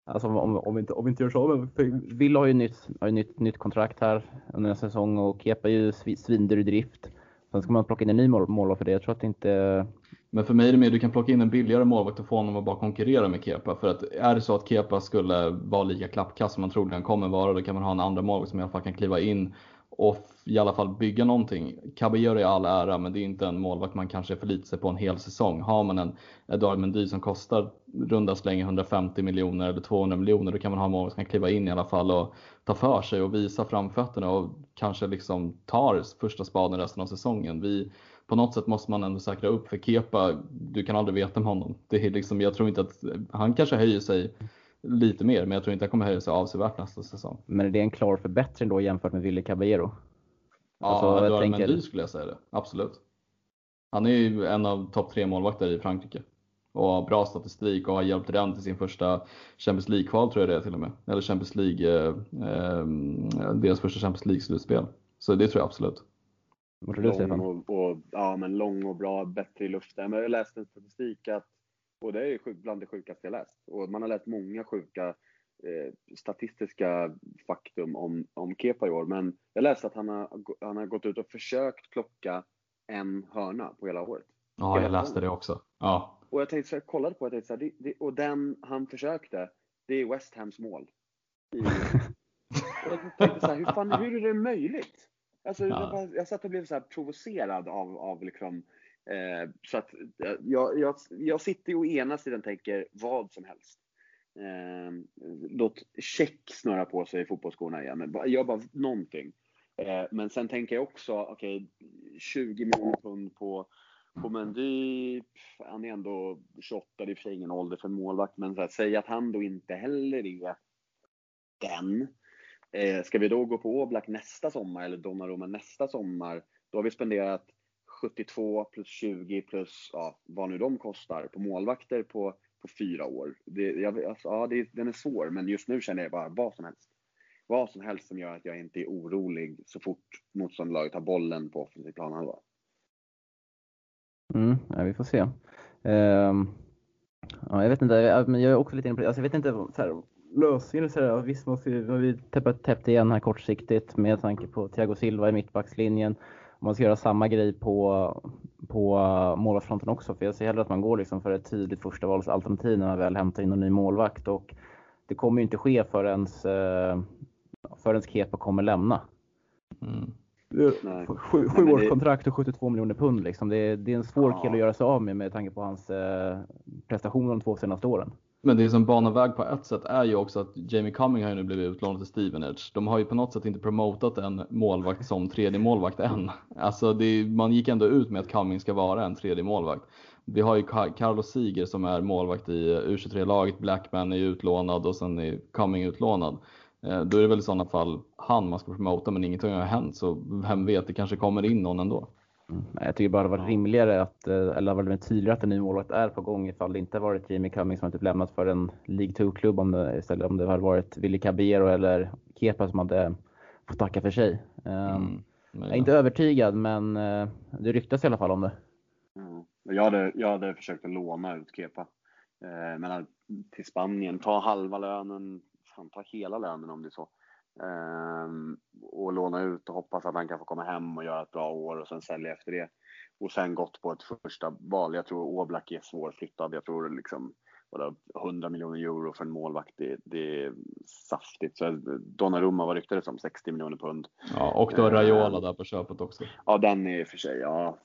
Alltså om, om, vi, inte, om vi inte gör så. Villa har ju nytt, har ju nytt, nytt kontrakt här under en säsong och Kepa är ju svindyr i drift. Sen ska man plocka in en ny mål, målvakt för det. Jag tror att det inte... Men för mig är det mer du kan plocka in en billigare målvakt och få honom att bara konkurrera med Kepa. För att är det så att Kepa skulle vara lika klappkast som man troligen kommer vara, då kan man ha en andra målvakt som i alla fall kan kliva in och i alla fall bygga någonting. Caballero i all ära, men det är inte en målvakt man kanske förlitar sig på en hel säsong. Har man en Edouard Mendy som kostar runda slänga 150 miljoner eller 200 miljoner, då kan man ha en målvakt som kan kliva in i alla fall och ta för sig och visa framfötterna och kanske liksom tar första spaden resten av säsongen. Vi, på något sätt måste man ändå säkra upp för Kepa, du kan aldrig veta med honom. Det är liksom, jag tror inte att han kanske höjer sig lite mer, men jag tror inte han kommer höja sig avsevärt nästa säsong. Men är det en klar förbättring då jämfört med Willy Caballero? Ja, alltså, Eduard tänker... Mendy skulle jag säga det. Absolut. Han är ju en av topp tre målvakter i Frankrike och har bra statistik och har hjälpt Rennes till sin första Champions League-kval tror jag det är till och med. Eller Champions League, eh, eh, deras första Champions League-slutspel. Så det tror jag absolut. Vad tror du Stefan? Och, och, ja, men lång och bra, bättre i luften. Men jag läste en statistik att och det är bland det sjukaste jag läst. Och man har läst många sjuka eh, statistiska faktum om, om Kepa i år. Men jag läste att han har, han har gått ut och försökt plocka en hörna på hela året. Ja, jag läste det också. Ja. och jag tänkte så jag kollade på det, så här, det, det, och den han försökte, det är West Hams mål. I, och jag tänkte så här, hur, fan, hur är det möjligt? Alltså, Ja. jag, bara, jag satt och blev så provocerad av, av liksom, eh, så att eh, jag, jag, jag sitter ju å ena sidan tänker vad som helst. Eh, låt check snurra på sig i fotbollsskorna igen. Men jag Gör bara någonting. Eh, men sen tänker jag också, okej, 20 miljoner pund på, på Mendy. Han är ändå 28, det är i och för sig ingen ålder för en målvakt. Men så här, säg att han då inte heller är den. Eh, ska vi då gå på Oblak nästa sommar eller Donnarumma nästa sommar? Då har vi spenderat 72 plus 20 plus ja, vad nu de kostar på målvakter på, på fyra år. Det, jag, alltså, ja, det, den är svår, men just nu känner jag bara vad som helst. Vad som helst som gör att jag inte är orolig så fort motståndarlaget har bollen på offensiv planhalva. Mm, ja, vi får se. Ehm, ja, jag vet inte, jag, men jag är också lite inne på det. Alltså, jag vet inte, så här, lösningen så här, visst måste vi, har vi täppt igen här kortsiktigt med tanke på Thiago Silva i mittbackslinjen. Man ska göra samma grej på, på målvaktsfronten också, för jag ser hellre att man går liksom för ett tidigt förstavalsalternativ när man väl hämtar in en ny målvakt och det kommer ju inte ske förrän, uh, förrän Kepa kommer lämna. Mm. Sju, sju års kontrakt och 72 miljoner pund liksom. Det är, det är en svår Ja. kille att göra sig av med med tanke på hans eh, prestationer de två senaste åren. Men det som banar väg på ett sätt är ju också att Jamie Cumming har ju nu blivit utlånad till Stevenage. De har ju på något sätt inte promotat en målvakt som tredje målvakt än. Alltså det, man gick ändå ut med att Cumming ska vara en tredje målvakt. Vi har ju Carlos Siger som är målvakt i eh, U23-laget, Blackman är ju utlånad och sen är Cumming utlånad. Eh, då är det väl i sådana fall han man ska promota men ingenting har hänt så vem vet, det kanske kommer in någon ändå. Mm. Jag tycker bara det var rimligare att, eh, eller var det tydligare att en ny målvakt är på gång ifall det inte varit Jamie Cummings som har typ lämnat för en League 2-klubb om det, istället om det hade varit Willy Caballero eller Kepa som hade fått tacka för sig. Um, Mm. Jag är inte övertygad men eh, det ryktas i alla fall om det. Och Jag, hade, jag hade försökt att låna ut Kepa. Eh, men till Spanien, ta halva lönen, fan ta hela lönen om det är så. Ehm, och låna ut och hoppas att han kan få komma hem och göra ett bra år och sen sälja efter det. Och sen gått på ett första val. Jag tror Oblak är svårflyttad. Jag tror liksom vadå, 100 miljoner euro för en målvakt, det, det är saftigt. Så Donnarumma var ryktades om 60 miljoner pund. Ja, och då Raiola där på köpet också. Ja, den är för sig, ja.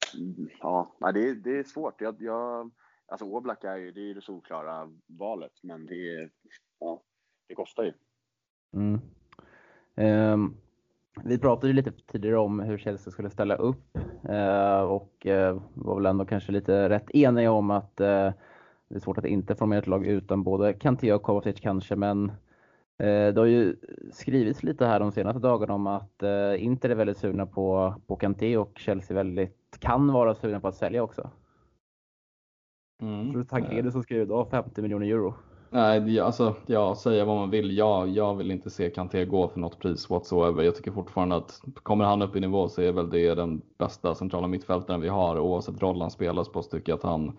ja det, är, det är svårt. Jag, jag, alltså Oblak är ju det, är det solklara valet, men det, är, ja, det kostar ju. Mm. Ehm, vi pratade ju lite tidigare om hur Chelsea skulle ställa upp eh, och eh, var väl ändå kanske lite rätt eniga om att eh, det är svårt att inte formera ett lag utan både Kanté och Kovacic kanske men det har ju skrivits lite här de senaste dagarna om att Inter är väldigt sugna på, på Kanté och Chelsea väldigt kan vara sugna på att sälja också. Mm. Tror Tancredo som skrev idag 50 miljoner euro. Nej, alltså, ja, säga vad man vill. Jag, jag vill inte se Kanté gå för något pris whatsoever. Jag tycker fortfarande att kommer han upp i nivå så är väl det den bästa centrala mittfältaren vi har. Oavsett roll han spelas på så tycker jag att han,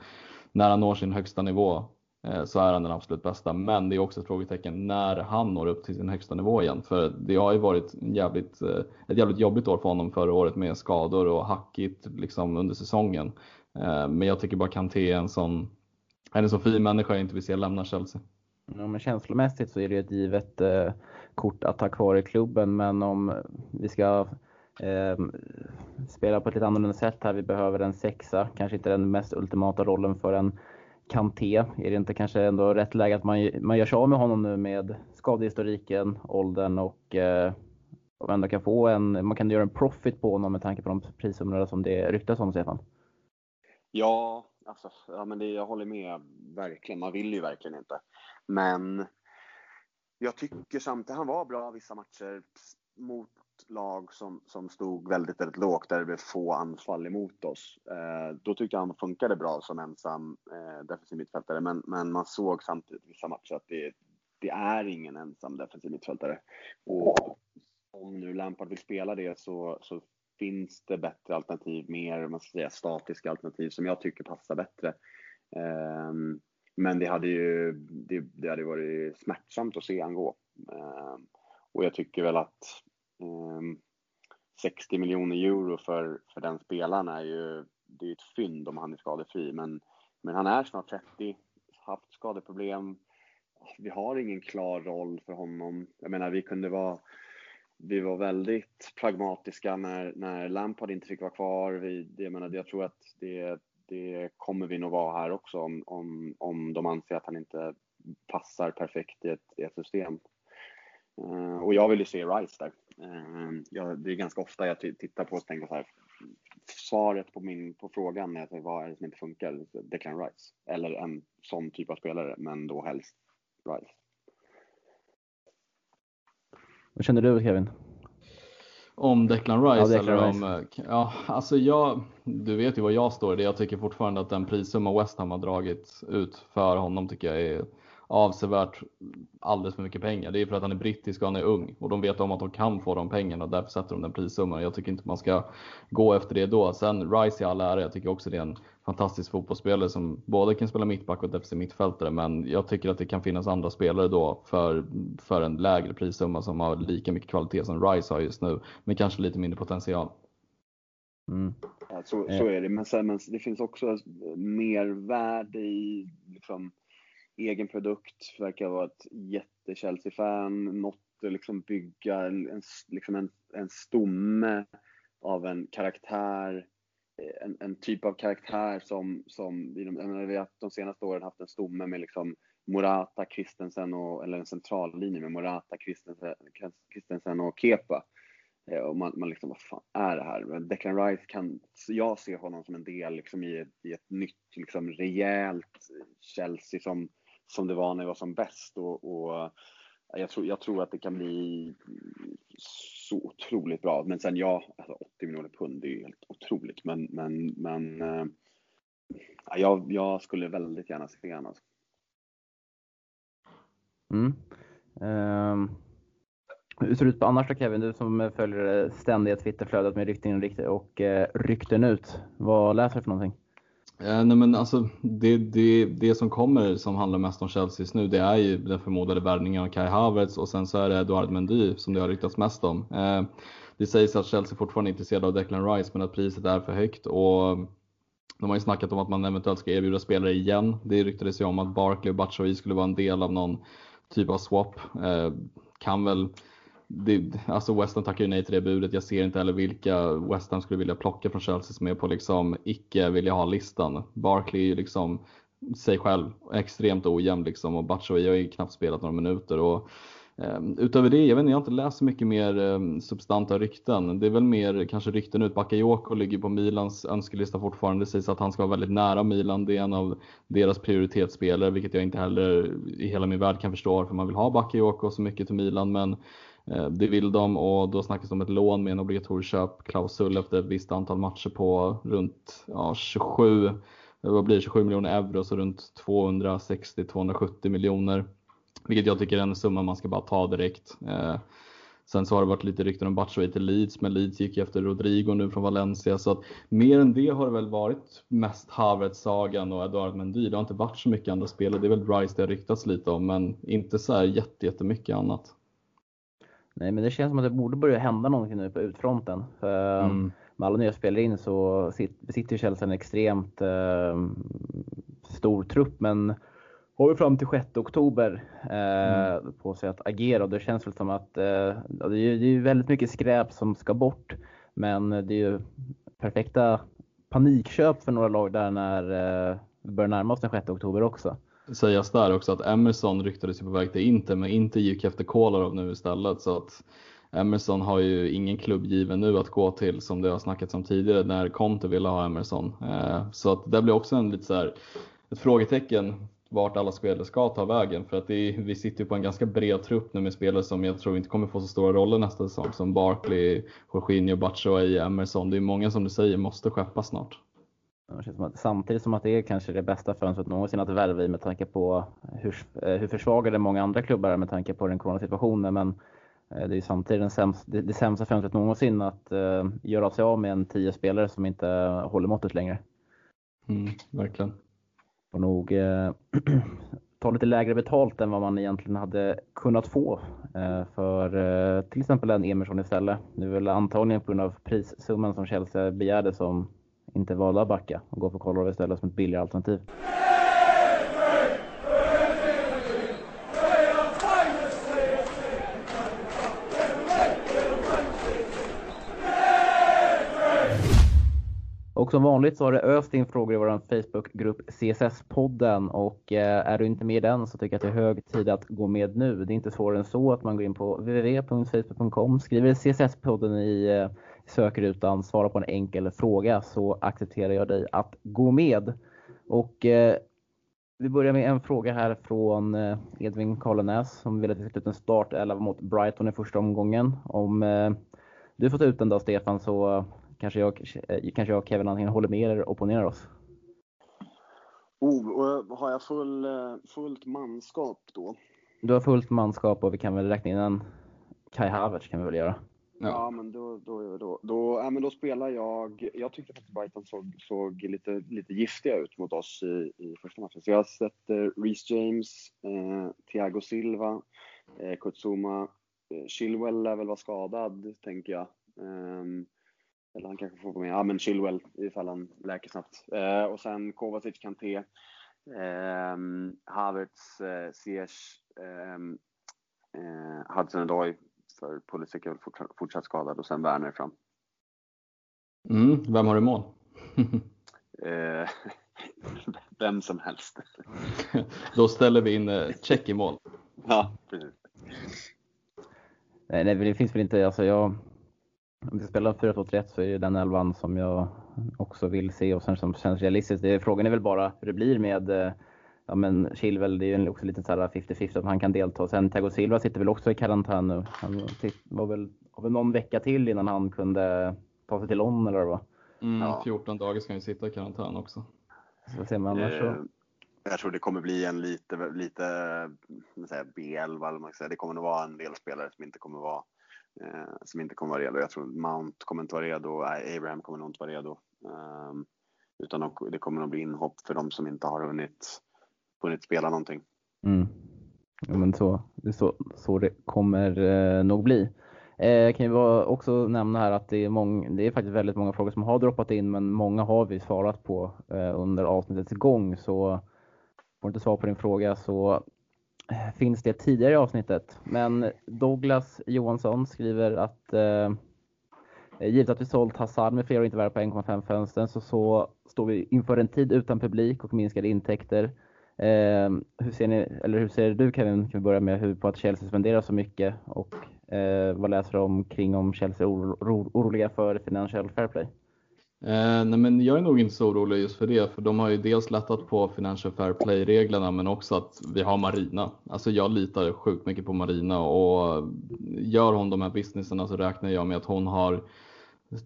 när han når sin högsta nivå, eh, så är han den absolut bästa. Men det är också ett frågetecken när han når upp till sin högsta nivå igen. För det har ju varit en jävligt, eh, ett jävligt jobbigt år för honom förra året med skador och hackigt liksom under säsongen. Eh, men jag tycker bara Kanté är en sån, är en så fin människa jag inte vill se lämna Chelsea. Ja, men känslomässigt så är det ju ett givet eh, kort att ha kvar i klubben men om vi ska eh, spela på ett lite annorlunda sätt här, vi behöver en sexa, kanske inte den mest ultimata rollen för en Kanté. Är det inte kanske ändå rätt läge att man, man gör sig av med honom nu med skadehistoriken, åldern och eh, och ändå kan få en, man kan göra en profit på honom med tanke på de prissummorna som det ryktas om Stefan. Ja, alltså, ja men det, jag håller med verkligen. Man vill ju verkligen inte. Men jag tycker samtidigt, han var bra vissa matcher mot lag som, som stod väldigt, väldigt lågt där det blev få anfall emot oss. Eh, då tyckte jag han funkade bra som ensam eh, defensiv mittfältare. Men, men man såg samtidigt vissa matcher att det, det är ingen ensam defensiv mittfältare. Och om nu Lampard vill spela det så, så finns det bättre alternativ, mer man ska säga, statiska alternativ som jag tycker passar bättre. Ehm, men det hade ju det, det hade varit smärtsamt att se han gå. Ehm, och jag tycker väl att ehm, 60 miljoner euro för, för den spelaren är ju det är ett fynd om han är skadefri. Men Men han är snart 30, haft skadeproblem. Vi har ingen klar roll för honom. Jag menar, vi kunde vara vi var väldigt pragmatiska när, när Lampard inte fick vara kvar. Vi, jag, menar, jag tror att det, det kommer vi nog vara här också om, om, om de anser att han inte passar perfekt i ett, i ett system. Uh, och jag vill ju se Rice där. Uh, jag, det är ganska ofta jag tittar på och tänker så här. Svaret på, min, på frågan är vad är det som inte funkar? Declan Rice. Eller en sån typ av spelare, men då helst Rice. Vad känner du Kevin? Om Declan Rice? Ja, Declan eller Rice. om, eh, ja, alltså jag, du vet ju var jag står. Det jag tycker fortfarande att den prissumma West Ham har dragit ut för honom tycker jag är avsevärt alldeles för mycket pengar. Det är för att han är brittisk och han är ung och de vet om att de kan få de pengarna och därför sätter de den prissumman. Jag tycker inte man ska gå efter det då. Sen Rice i all ära, jag tycker också det är en fantastisk fotbollsspelare som både kan spela mittback och defensiv mittfältare. Men jag tycker att det kan finnas andra spelare då för, för en lägre prissumma som har lika mycket kvalitet som Rice har just nu, men kanske lite mindre potential. Mm. Ja, så, så är det, men, sen, men det finns också mervärde i liksom, egen produkt, verkar vara ett jätte-Chelsea-fan, något att liksom bygga en, liksom en, en stomme av en karaktär, eh, en, en typ av karaktär som, som vi har de senaste åren haft en stomme med liksom Morata, Christensen och, eller en centrallinje med Morata, Christensen, Christensen och Kepa. Eh, och man, man liksom, vad fan är det här? Declan Rice kan, jag ser honom som en del liksom i, ett, i ett nytt, liksom rejält Chelsea som som det var när jag var som bäst. Och, och eh, jag, tror, jag tror att det kan bli så otroligt bra. Men sen ja, alltså 80 miljoner pund, det är ju helt otroligt. Men, men, men äh, jag, jag skulle väldigt gärna se honom. Alltså. Mm. Um, hur ser det ut på annars då Kevin? Du som följer ständiga Twitterflödet med rykten och eh, rykten ut. Vad läser du för någonting? Eh, nej men alltså, det, det, det som kommer som handlar mest om Chelsea just nu det är ju den förmodade värvningen av Kai Havertz och sen så är det Eduard Mendy som det har ryktats mest om. Eh, det sägs att Chelsea fortfarande är intresserade av Declan Rice men att priset är för högt och de har ju snackat om att man eventuellt ska erbjuda spelare igen. Det ryktades ju om att Barkley och Batshuayi skulle vara en del av någon typ av swap. Eh, kan väl det, alltså West Ham tackar ju nej till det budet. Jag ser inte heller vilka West Ham skulle vilja plocka från Chelsea som är på liksom icke vilja ha-listan. Barkley är ju liksom sig själv extremt ojämn liksom och Batshuayi har ju knappt spelat några minuter. Och, ehm, utöver det, jag vet inte, jag har inte läst så mycket mer ehm, substanta rykten. Det är väl mer kanske rykten ut. Bakayoko ligger på Milans önskelista fortfarande. Det sägs att han ska vara väldigt nära Milan. Det är en av deras prioritetsspelare, vilket jag inte heller i hela min värld kan förstå varför man vill ha Bakayoko så mycket till Milan. Men Eh, det vill de och då snackas det om ett lån med en obligatorisk köpklausul efter ett visst antal matcher på runt ja, 27, eh, vad blir 27 miljoner euro, så runt 260-270 miljoner. Vilket jag tycker är en summa man ska bara ta direkt. Eh, sen så har det varit lite rykten om Batshuayi till Leeds, men Leeds gick efter Rodrigo nu från Valencia. Så att mer än det har det väl varit mest Havertz-sagan och Eduard Mendy. Det har inte varit så mycket andra spelare. Det är väl Rice det har ryktats lite om, men inte så här jätte, jättemycket annat. Nej, men det känns som att det borde börja hända någonting nu på utfronten. För mm. Med alla nya spelare in så besitter Chelsea en extremt eh, stor trupp, men har vi fram till 6 oktober eh, mm. på sig att agera och det känns väl som att eh, det, är, det är väldigt mycket skräp som ska bort. Men det är ju perfekta panikköp för några lag där när eh, vi börjar närma oss den 6 oktober också sägas där också att Emerson ryktades på väg till Inter men Inter gick efter Kolarov nu istället så att Emerson har ju ingen klubb given nu att gå till som det har snackats om tidigare när Conte ville ha Emerson. Eh, så att det blir också en lite så här, ett frågetecken vart alla spelare ska ta vägen för att är, vi sitter ju på en ganska bred trupp nu med spelare som jag tror inte kommer få så stora roller nästa säsong som Barkley, Jorginho, Batshuayi, Emerson. Det är många som du säger måste skeppa snart. Som att, samtidigt som att det är kanske det bästa fönstret någonsin att värva i med tanke på hur, eh, hur försvagade många andra klubbar är med tanke på den coronasituationen. Men eh, det är samtidigt sämsta, det, det sämsta fönstret någonsin att uh, göra sig av med en tio spelare som inte håller måttet längre. Mm, verkligen. Och nog uh, ta lite lägre betalt än vad man egentligen hade kunnat få uh, för till exempel en Emerson istället. Det är väl antagligen på grund av prissumman som Chelsea begärde som inte valde att backa och gå för Kolarov istället som ett billigare alternativ. Och som vanligt så har det öst in frågor i vår Facebookgrupp CSS-podden och eh, är du inte med i den så tycker jag att det är hög tid att gå med nu. Det är inte svårare än så att man går in på www.facebook.com, skriver CSS-podden i eh, eh, sökrutan, svarar på en enkel fråga så accepterar jag dig att gå med. Och eh, vi börjar med en fråga här från Edvin Karlenäs som vill att vi ska ta ut en startelva mot Brighton i första omgången. Om du får ta ut den då Stefan så kanske jag, kanske jag och Kevin antingen håller med eller opponerar oss. Oh, har jag full, fullt manskap då? Du har fullt manskap och vi kan väl räkna in en Kai Havertz kan vi väl göra. Ja, ja men då, då, då, då, ja, men då spelar jag. Jag tyckte att Brighton såg, såg lite, lite giftiga ut mot oss i, i första matchen. Så jag sätter eh, Reece James, eh, Thiago Silva, eh, Kutsuma, eh, Chilwell lär väl vara skadad, tänker jag. Eh, eller han kanske får vara med. Ja, men Chilwell ifall han läker snabbt. Eh, och sen Kovacic, Kanté, eh, Havertz, eh, Ziyech, eh, eh, Hudson-Odoi för Pulisic är väl fortsatt, fortsatt skadad och sen Werner fram. Mm, vem har du mål? eh, vem som helst. Då ställer vi in eh, check i mål. Ja, precis. Nej, nej, det finns väl inte, alltså jag, om vi spelar 4-2-3-1 så är det den elvan som jag också vill se och sen som känns realistiskt. Det, frågan är väl bara hur det blir med eh, ja, men Chilwell, det är ju också lite 50-50 att han kan delta. Sen Thiago Silva sitter väl också i karantän nu. Han var väl, var väl någon vecka till innan han kunde ta sig till London eller vad mm, ja. 14 dagar ska han ju sitta i karantän också. Så ser man annars så. Eh, jag tror det kommer bli en lite, lite B11 eller man säga. Det kommer nog vara en del spelare som inte kommer vara eh, som inte kommer vara redo. Jag tror Mount kommer inte vara redo, Abraham kommer nog inte vara redo. Um, utan det kommer nog bli inhopp för de som inte har hunnit, hunnit spela någonting. Mm. Ja, men så, det är så, så det kommer eh, nog bli. Eh, kan ju också nämna här att det är, mång, det är faktiskt väldigt många frågor som har droppat in men många har vi svarat på eh, under avsnittets gång så får du inte svar på din fråga så Eh, finns det tidigare i avsnittet. Men Douglas Johansson skriver att eh, givet att vi sålt Hazard med flera och inte värda på 1,5 fönstren så, så står vi inför en tid utan publik och minskade intäkter. Eh, hur ser ni, eller hur ser du Kevin, kan vi börja med, hur på att Chelsea spenderar så mycket och eh, vad läser du om kring om Chelsea är oro, oroliga för Financial Fair Play? Eh, nej men jag är nog inte så orolig just för det, för de har ju dels lättat på Financial Fair Play-reglerna men också att vi har Marina. Alltså jag litar sjukt mycket på Marina och gör hon de här businesserna så räknar jag med att hon har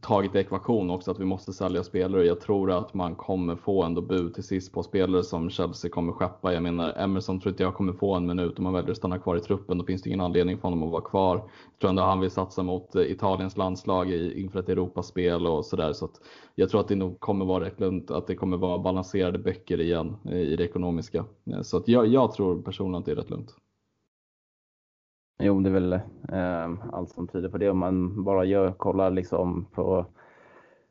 tagit ekvation också att vi måste sälja spelare. Jag tror att man kommer få ändå bud till sist på spelare som Chelsea kommer skeppa. Jag menar Emerson tror inte jag kommer få en minut om han väljer att stanna kvar i truppen. Då finns det ingen anledning för honom att vara kvar. Jag tror ändå han vill satsa mot eh, Italiens landslag inför ett Europaspel och sådär. Så att jag tror att det nog kommer vara rätt lugnt, att det kommer vara balanserade böcker igen eh, i det ekonomiska. Så att jag, jag tror personligen att det är rätt lugnt. Jo, det är väl eh, allt som tyder på det. Om man bara gör, kollar liksom på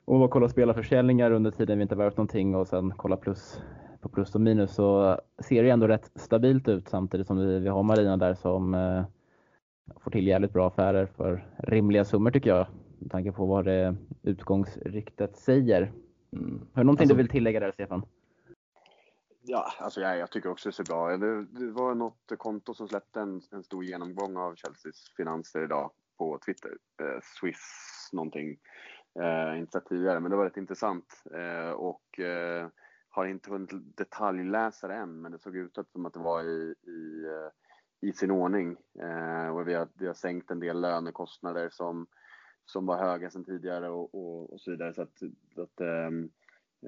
och kollar spelarförsäljningar under tiden vi inte värvat någonting och sen kollar plus på plus och minus så ser det ändå rätt stabilt ut samtidigt som vi, vi har Marina där som eh, får till jävligt bra affärer för rimliga summor tycker jag. Med tanke på vad det utgångsryktet säger. Mm. Har du någonting alltså, du vill tillägga där Stefan? Ja, alltså jag, jag tycker också det ser bra det, det var något konto som släppte en, en stor genomgång av Chelseas finanser idag på Twitter. Eh, Swiss någonting. Eh, inte sett tidigare, men det var rätt intressant. Eh, och eh, har inte hunnit detaljläsa det än, men det såg ut som att det var i, i, eh, i sin ordning. Eh, och vi har, vi har sänkt en del lönekostnader som, som var höga sedan tidigare och, och, och så vidare. Så att, att Eh,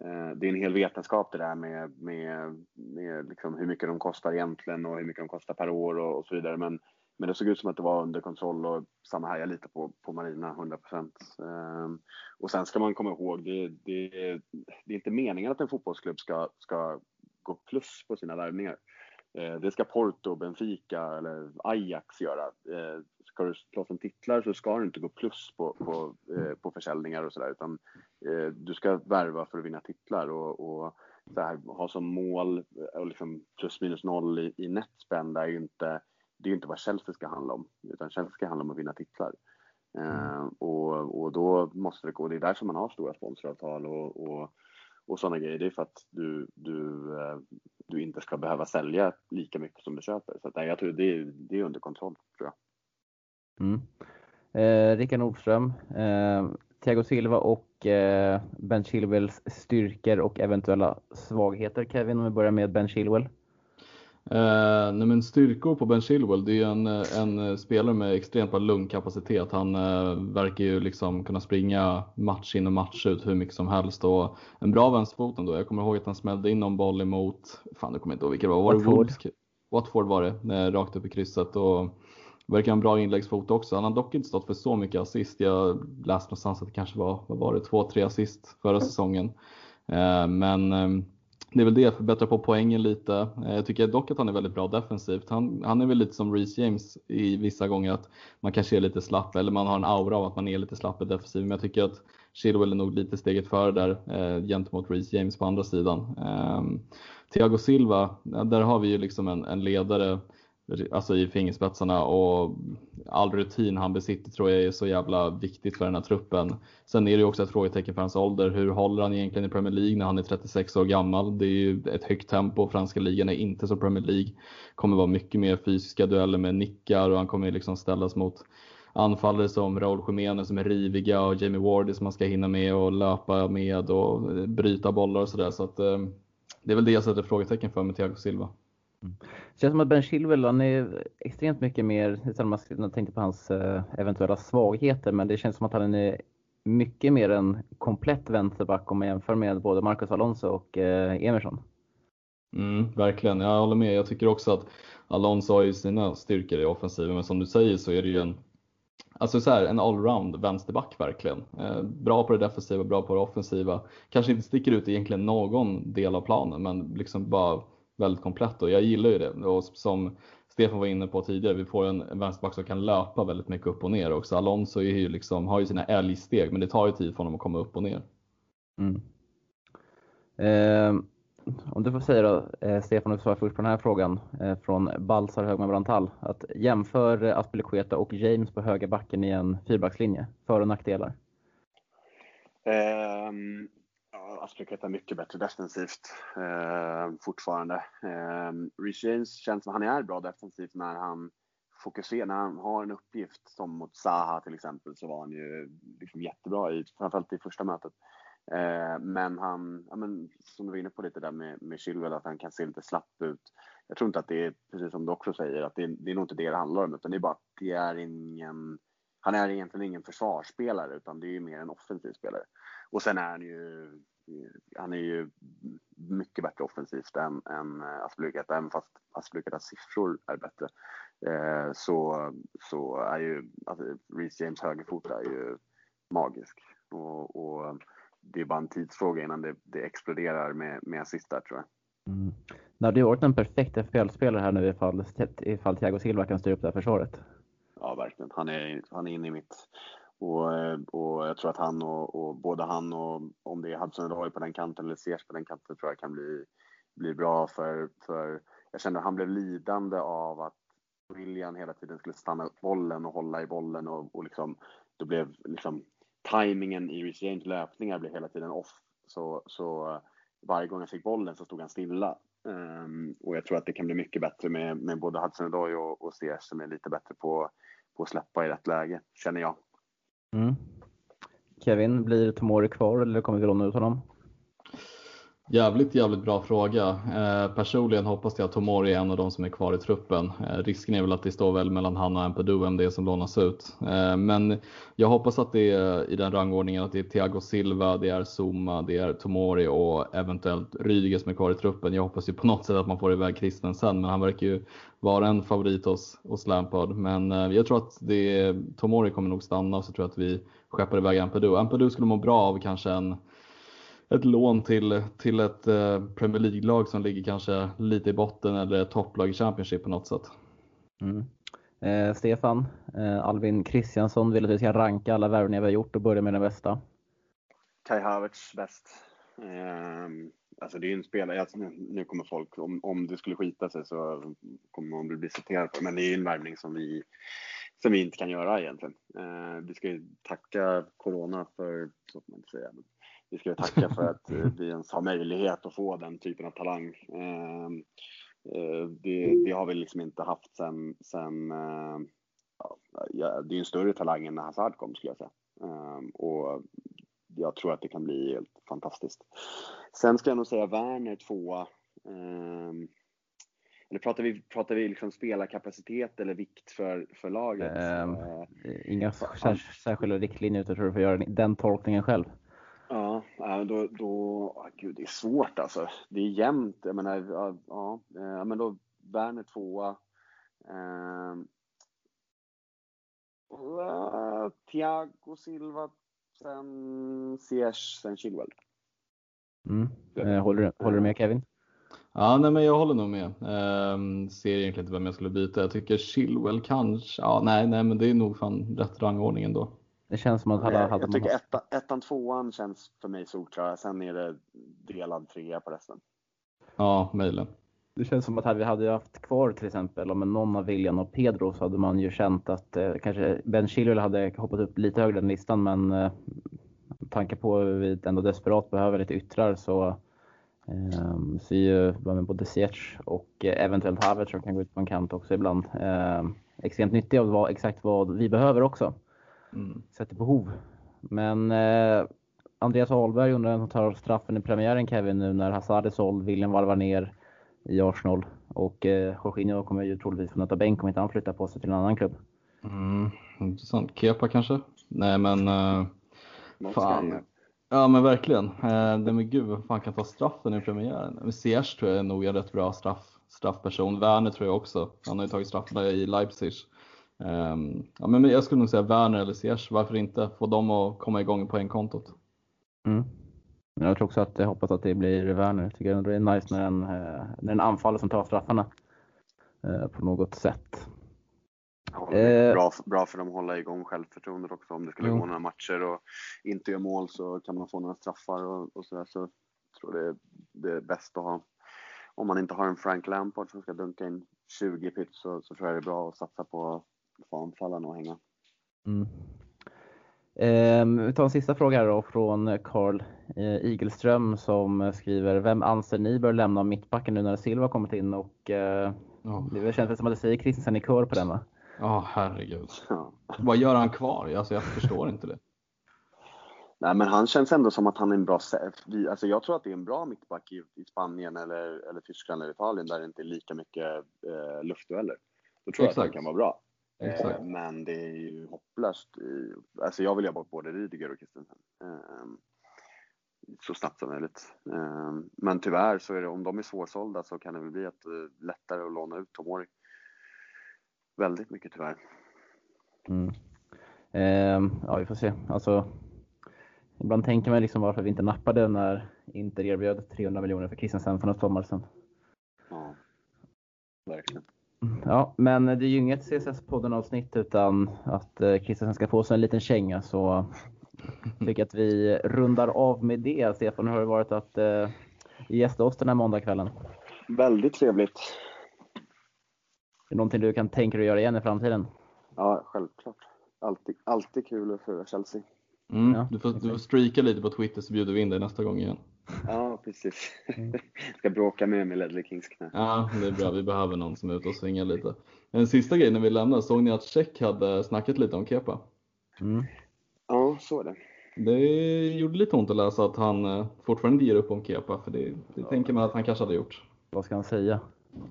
Eh, det är en hel vetenskap det där med, med, med liksom hur mycket de kostar egentligen och hur mycket de kostar per år och, och, så vidare. Men, men det såg ut som att det var under kontroll och samma här, jag litar på, på Marina 100 procent. Um, och sen ska man komma ihåg, det, det, det är inte meningen att en fotbollsklubb ska, ska gå plus på sina värvningar. Uh, det ska Porto, Benfica eller Ajax göra. Eh, Ska du slåss om titlar så ska du inte gå plus på, på, eh, på försäljningar och sådär utan eh, du ska värva för att vinna titlar och, och så här, ha som mål och liksom plus minus noll i, i netspend är ju inte, det är ju inte vad Chelsea ska handla om utan Chelsea ska handla om att vinna titlar. Eh, och, och då måste det gå, det är därför man har stora sponsoravtal och, och, och sådana grejer. Det är för att du, du, eh, du inte ska behöva sälja lika mycket som du köper. Så att, nej, jag tror det, det är under kontroll tror jag. Mm. Eh, Rickard Nordström, eh, Thiago Silva och eh, Ben Chilwells styrkor och eventuella svagheter. Kevin, om vi börjar med Ben Chilwell. Eh, nej men styrkor på Ben Chilwell, det är en, en spelare med extremt bra lungkapacitet. Han eh, verkar ju liksom kunna springa match in och match ut hur mycket som helst och en bra vänsterfot ändå. Jag kommer ihåg att han smällde in någon boll emot, fan du kommer inte ihåg vilka det var, var det Watford. Watford var det, eh, rakt upp i krysset och verkar ha en bra inläggsfot också. Han har dock inte stått för så mycket assist. Jag läste någonstans att det kanske var, vad var det, två, tre assist förra säsongen. Eh, men eh, det är väl det, förbättra på poängen lite. Eh, jag tycker dock att han är väldigt bra defensivt. Han, han är väl lite som Reece James i vissa gånger att man kanske är lite slapp eller man har en aura av att man är lite slapp i defensiv. Men jag tycker att Chilwell är nog lite steget före där eh, gentemot Reece James på andra sidan. Eh, Thiago Silva, där har vi ju liksom en, en ledare alltså i fingerspetsarna och all rutin han besitter tror jag är så jävla viktigt för den här truppen. Sen är det ju också ett frågetecken för hans ålder. Hur håller han egentligen i Premier League när han är 36 år gammal? Det är ju ett högt tempo. Franska ligan är inte som Premier League. Kommer vara mycket mer fysiska dueller med nickar och han kommer liksom ställas mot anfallare som Raúl Jiménez som är riviga och Jamie Wardy som man ska hinna med och löpa med och bryta bollar och sådär. Så att eh, det är väl det jag sätter frågetecken för med Thiago Silva. Det känns som att Ben Chilwell, han är extremt mycket mer, utan man tänkte på hans eh, eventuella svagheter, men det känns som att han är mycket mer en komplett vänsterback om man jämför med både Marcus Alonso och eh, Emerson. Mm, verkligen, jag håller med. Jag tycker också att Alonso har ju sina styrkor i offensiven, men som du säger så är det ju en Alltså så här, en allround vänsterback verkligen. Eh, bra på det defensiva, bra på det offensiva. Kanske inte sticker ut egentligen någon del av planen, men liksom bara väldigt komplett och jag gillar ju det. Och som Stefan var inne på tidigare, vi får en vänsterback som kan löpa väldigt mycket upp och ner också. Alonso är ju liksom, har ju sina älgsteg, men det tar ju tid för honom att komma upp och ner. Mm. Eh, om du får säga då, eh, Stefan, du svarar först på den här frågan eh, från Balsar Högman Brantall. Att jämför Aspelekueta och James på höger backen i en fyrbackslinje. För och nackdelar? Um, Aspelekueta är mycket bättre defensivt eh, fortfarande. Eh, Rich James känns som han är bra defensivt när han fokuserar, när han har en uppgift som mot Zaha till exempel så var han ju liksom jättebra i, framförallt i första mötet. Eh, men han, ja, men, som du var inne på lite där med, med Chilwell, att han kan se lite slapp ut. Jag tror inte att det är, precis som du också säger, att det, det är nog inte det det handlar om, utan det är bara att det är ingen, han är egentligen ingen försvarsspelare, utan det är ju mer en offensiv spelare. Och sen är han ju han är ju mycket bättre offensivt än, än Aspelekueta, även fast Aspelekuetas siffror är bättre. Eh, så, så är ju alltså, Reece James högerfot är ju magisk. Och, och, det är bara en tidsfråga innan det, det exploderar med, med assist där tror jag. Mm. Det hade ju varit en perfekt FPL-spelare här nu ifall, ifall Thiago Silva kan styra upp det här försvaret. Ja, verkligen. Han är, han är inne i mitt och, och jag tror att han och, och både han och om det är Hudson Roy på den kanten eller Sears på den kanten tror jag kan bli, bli bra för, för jag kände att han blev lidande av att William hela tiden skulle stanna upp bollen och hålla i bollen och, och liksom, då blev liksom tajmingen i Rich James löpningar blev hela tiden off. Så, så varje gång han fick bollen så stod han stilla. Um, och jag tror att det kan bli mycket bättre med, med både Hudson Roy och, och Sears som är lite bättre på, på att släppa i rätt läge, känner jag. Mm. Kevin, blir Tomori kvar eller kommer vi låna ut honom? Jävligt, jävligt bra fråga. Eh, personligen hoppas jag att Tomori är en av de som är kvar i truppen. Eh, risken är väl att det står väl mellan han och Empedu vem det är som lånas ut. Eh, men jag hoppas att det är i den rangordningen att det är Thiago Silva, det är Zuma, det är Tomori och eventuellt Rydiger som är kvar i truppen. Jag hoppas ju på något sätt att man får iväg Kristen sen, men han verkar ju vara en favorit hos, hos Lampard. Men eh, jag tror att det är, Tomori kommer nog stanna och så tror jag att vi skeppar iväg Empedu. Empedu skulle må bra av kanske en ett lån till, till ett eh, Premier League-lag som ligger kanske lite i botten eller ett topplag i Championship på något sätt. Mm. Eh, Stefan, eh, Alvin Kristiansson vill att vi ska ranka alla värvningar vi har gjort och börja med den bästa. Kai Havertz bäst. Eh, alltså det är ju en spelare, alltså, nu kommer folk, om, om det skulle skita sig så kommer man bli citerad på men det är ju en värvning som vi, som vi inte kan göra egentligen. Eh, vi ska ju tacka Corona för, så får man inte säga, men vi ska tacka för att eh, vi ens har möjlighet att få den typen av talang. Ehm, eh, det, det, har vi liksom inte haft sen, sen eh, ja, det är en större talang än när Hazard kom skulle jag säga. Ehm, och jag tror att det kan bli helt fantastiskt. Sen ska jag nog säga Werner tvåa. Ehm, eller pratar vi, pratar vi liksom spelarkapacitet eller vikt för, för laget? Um, inga särskilda riktlinjer utan jag tror du får göra den tolkningen själv. Ja, då, då gud det är svårt alltså. Det är jämnt. Jag menar, ja, ja men då Werner tvåa. Eh, Thiago Silva, sen Ziyech, sen Chilwell. Mm. Eh, håller, du, håller du med Kevin? Ja, nej, men jag håller nog med. Eh, ser egentligen inte vem jag skulle byta. Jag tycker Chilwell kanske, ja nej, nej men det är nog fan rätt rangordning ändå. Det känns som att hade, hade Jag tycker ettan, ettan, tvåan känns för mig solklara. Sen är det delad trea på resten. Ja, möjligen. Det känns som att hade vi hade haft kvar till exempel om någon av William och Pedro så hade man ju känt att eh, kanske Ben Chilwell hade hoppat upp lite högre än listan men eh, med tanke på att vi ändå desperat behöver lite yttrar så eh, så är ju både Ziyech och eh, eventuellt Havertz som kan gå ut på en kant också ibland eh, extremt nyttiga och vara exakt vad vi behöver också. Mm. Sätter behov. Men eh, Andreas Ahlberg undrar vem som tar straffen i premiären Kevin nu när Hazard är såld, William varvar ner i Arsenal och eh, Jorginho kommer ju troligtvis få nöta bänk om inte han flyttar på sig till en annan klubb. Mm, intressant. Kepa kanske? Nej men uh, fan. Ja men verkligen. Uh, det men gud, vem fan kan ta straffen i premiären? Ziyech tror jag är nog en rätt bra straff, straffperson. Werner tror jag också. Han har ju tagit straffarna i Leipzig. Um, ja, men jag skulle nog säga Werner eller Ziyech, varför inte? Få dem att komma igång på en kontot. Mm. Jag tror också att jag hoppas att det blir Werner. Jag tycker det är nice när en, eh, när en anfallare som tar straffarna eh, på något sätt. Ja, eh, bra, bra för dem att hålla igång självförtroendet också. Om det skulle gå några matcher och inte göra mål så kan man få några straffar och, och sådär. Så jag tror det är, det är bäst att ha. Om man inte har en Frank Lampard som ska dunka in 20 pits så, så tror jag det är bra att satsa på få anfallarna att hänga. Mm. Eh, vi tar en sista fråga här då från Carl eh, Igelström som skriver Vem anser ni bör lämna mittbacken nu när Silva kommit in? Och eh, oh. det känns som att det säger Christensen i kör på den va? Ja, oh, herregud. Ja. Vad gör han kvar? Alltså, jag förstår inte det. Nej, men han känns ändå som att han är en bra... Alltså, jag tror att det är en bra mittback i, i Spanien eller, eller Tyskland eller Italien där det inte är lika mycket eh, luftdueller. Då tror Exakt. jag att han kan vara bra. Exakt. Eh, men det är ju hopplöst. Alltså jag vill ha bort både Rydiger och Christensen. Ehm, så snabbt som möjligt. Ehm, men tyvärr så är det, om de är svårsålda så kan det väl bli ett, eh, lättare att låna ut Tomori. Väldigt mycket tyvärr. Mm. Eh, ja, vi får se. Alltså, ibland tänker man liksom varför vi inte nappade när Inter erbjöd 300 miljoner för Christensen för något sommar sedan. Ja, verkligen. Ja, men det är ju inget CSS-podden avsnitt utan att eh, Christensen ska få sig en liten känga så tycker att vi rundar av med det. Stefan, hur har det varit att eh, gästa oss den här måndagskvällen? Väldigt trevligt. Är det någonting du kan tänka dig att göra igen i framtiden? Ja, självklart. Alltid, alltid kul att följa Chelsea. Mm, ja, du, får, du får streaka lite på Twitter så bjuder vi in dig nästa gång igen. Ja, precis. Mm. Ska bråka med med Ledley Kings knä. Ja, det är bra. Vi behöver någon som är ute och svingar lite. En sista grej när vi lämnar. Såg ni att Check hade snackat lite om Kepa? Mm. Ja, så är det. Det gjorde lite ont att läsa att han eh, fortfarande ger upp om Kepa, för det, det ja. tänker man att han kanske hade gjort. Vad ska han säga?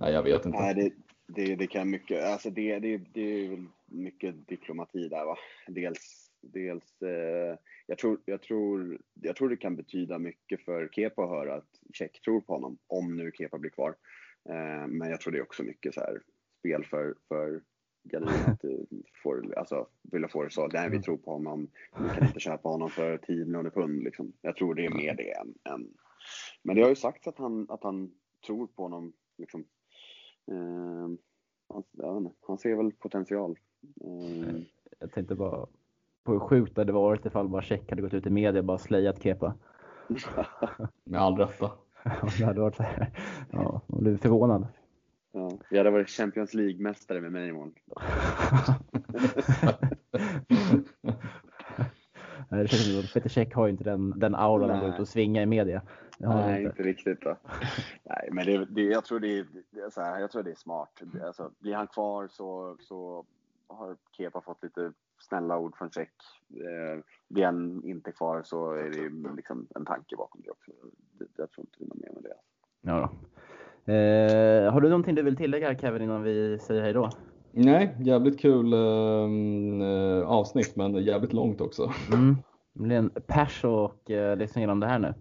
Nej, jag vet inte. Nej, det, det, det kan mycket, alltså det, det, det är väl mycket diplomati där va. Dels, dels eh, jag, tror, jag, tror, jag tror det kan betyda mycket för Kepa att höra att Check tror på honom, om nu Kepa blir kvar. Eh, men jag tror det är också mycket så här spel för, för Gardin att får, alltså, vilja få det så. Nej, vi mm. tror på honom. Vi kan inte köpa honom för 10 miljoner pund. Liksom. Jag tror det är mer det än, än... Men det har ju sagts att han, att han tror på honom. Liksom. Eh, han, ja, han ser väl potential. Mm. Jag tänkte bara på hur sjukt det hade varit ifall bara Check hade gått ut i media och bara slejat Kepa. Med all rätta. det hade varit så här. Ja, man blev förvånad. Ja, vi hade varit Champions League-mästare med mig imorgon. det känns Peter Check har ju inte den, den auran att gå ut och svinga i media. Nej, inte. inte. riktigt. Då. Nej, men det, det, jag, tror det är, så här, jag tror det är smart. Alltså, blir han kvar så, så har Kepa fått lite snälla ord från Check. Eh, blir han inte kvar så är det liksom en tanke bakom det också. Jag tror inte det är mer med det. Ja då. Eh, har du någonting du vill tillägga Kevin innan vi säger hej då? Nej, jävligt kul ehm, eh, avsnitt men jävligt långt också. Mm. Det blir en pers och eh, lyssna igenom det här nu.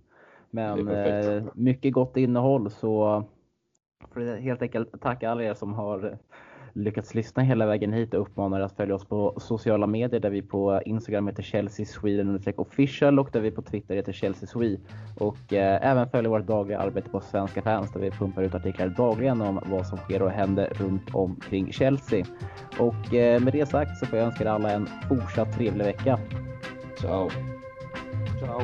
Men eh, mycket gott innehåll så får jag helt enkelt tacka alla er som har lyckats lyssna hela vägen hit och uppmanar er att följa oss på sociala medier där vi på Instagram heter Chelsea Sweden official och där vi på Twitter heter Chelsea Swede. Och eh, även följa vårt dagliga arbete på Svenska fans där vi pumpar ut artiklar dagligen om vad som sker och händer runt omkring Chelsea. Och eh, med det sagt så får jag önska er alla en fortsatt trevlig vecka. Ciao! Ciao!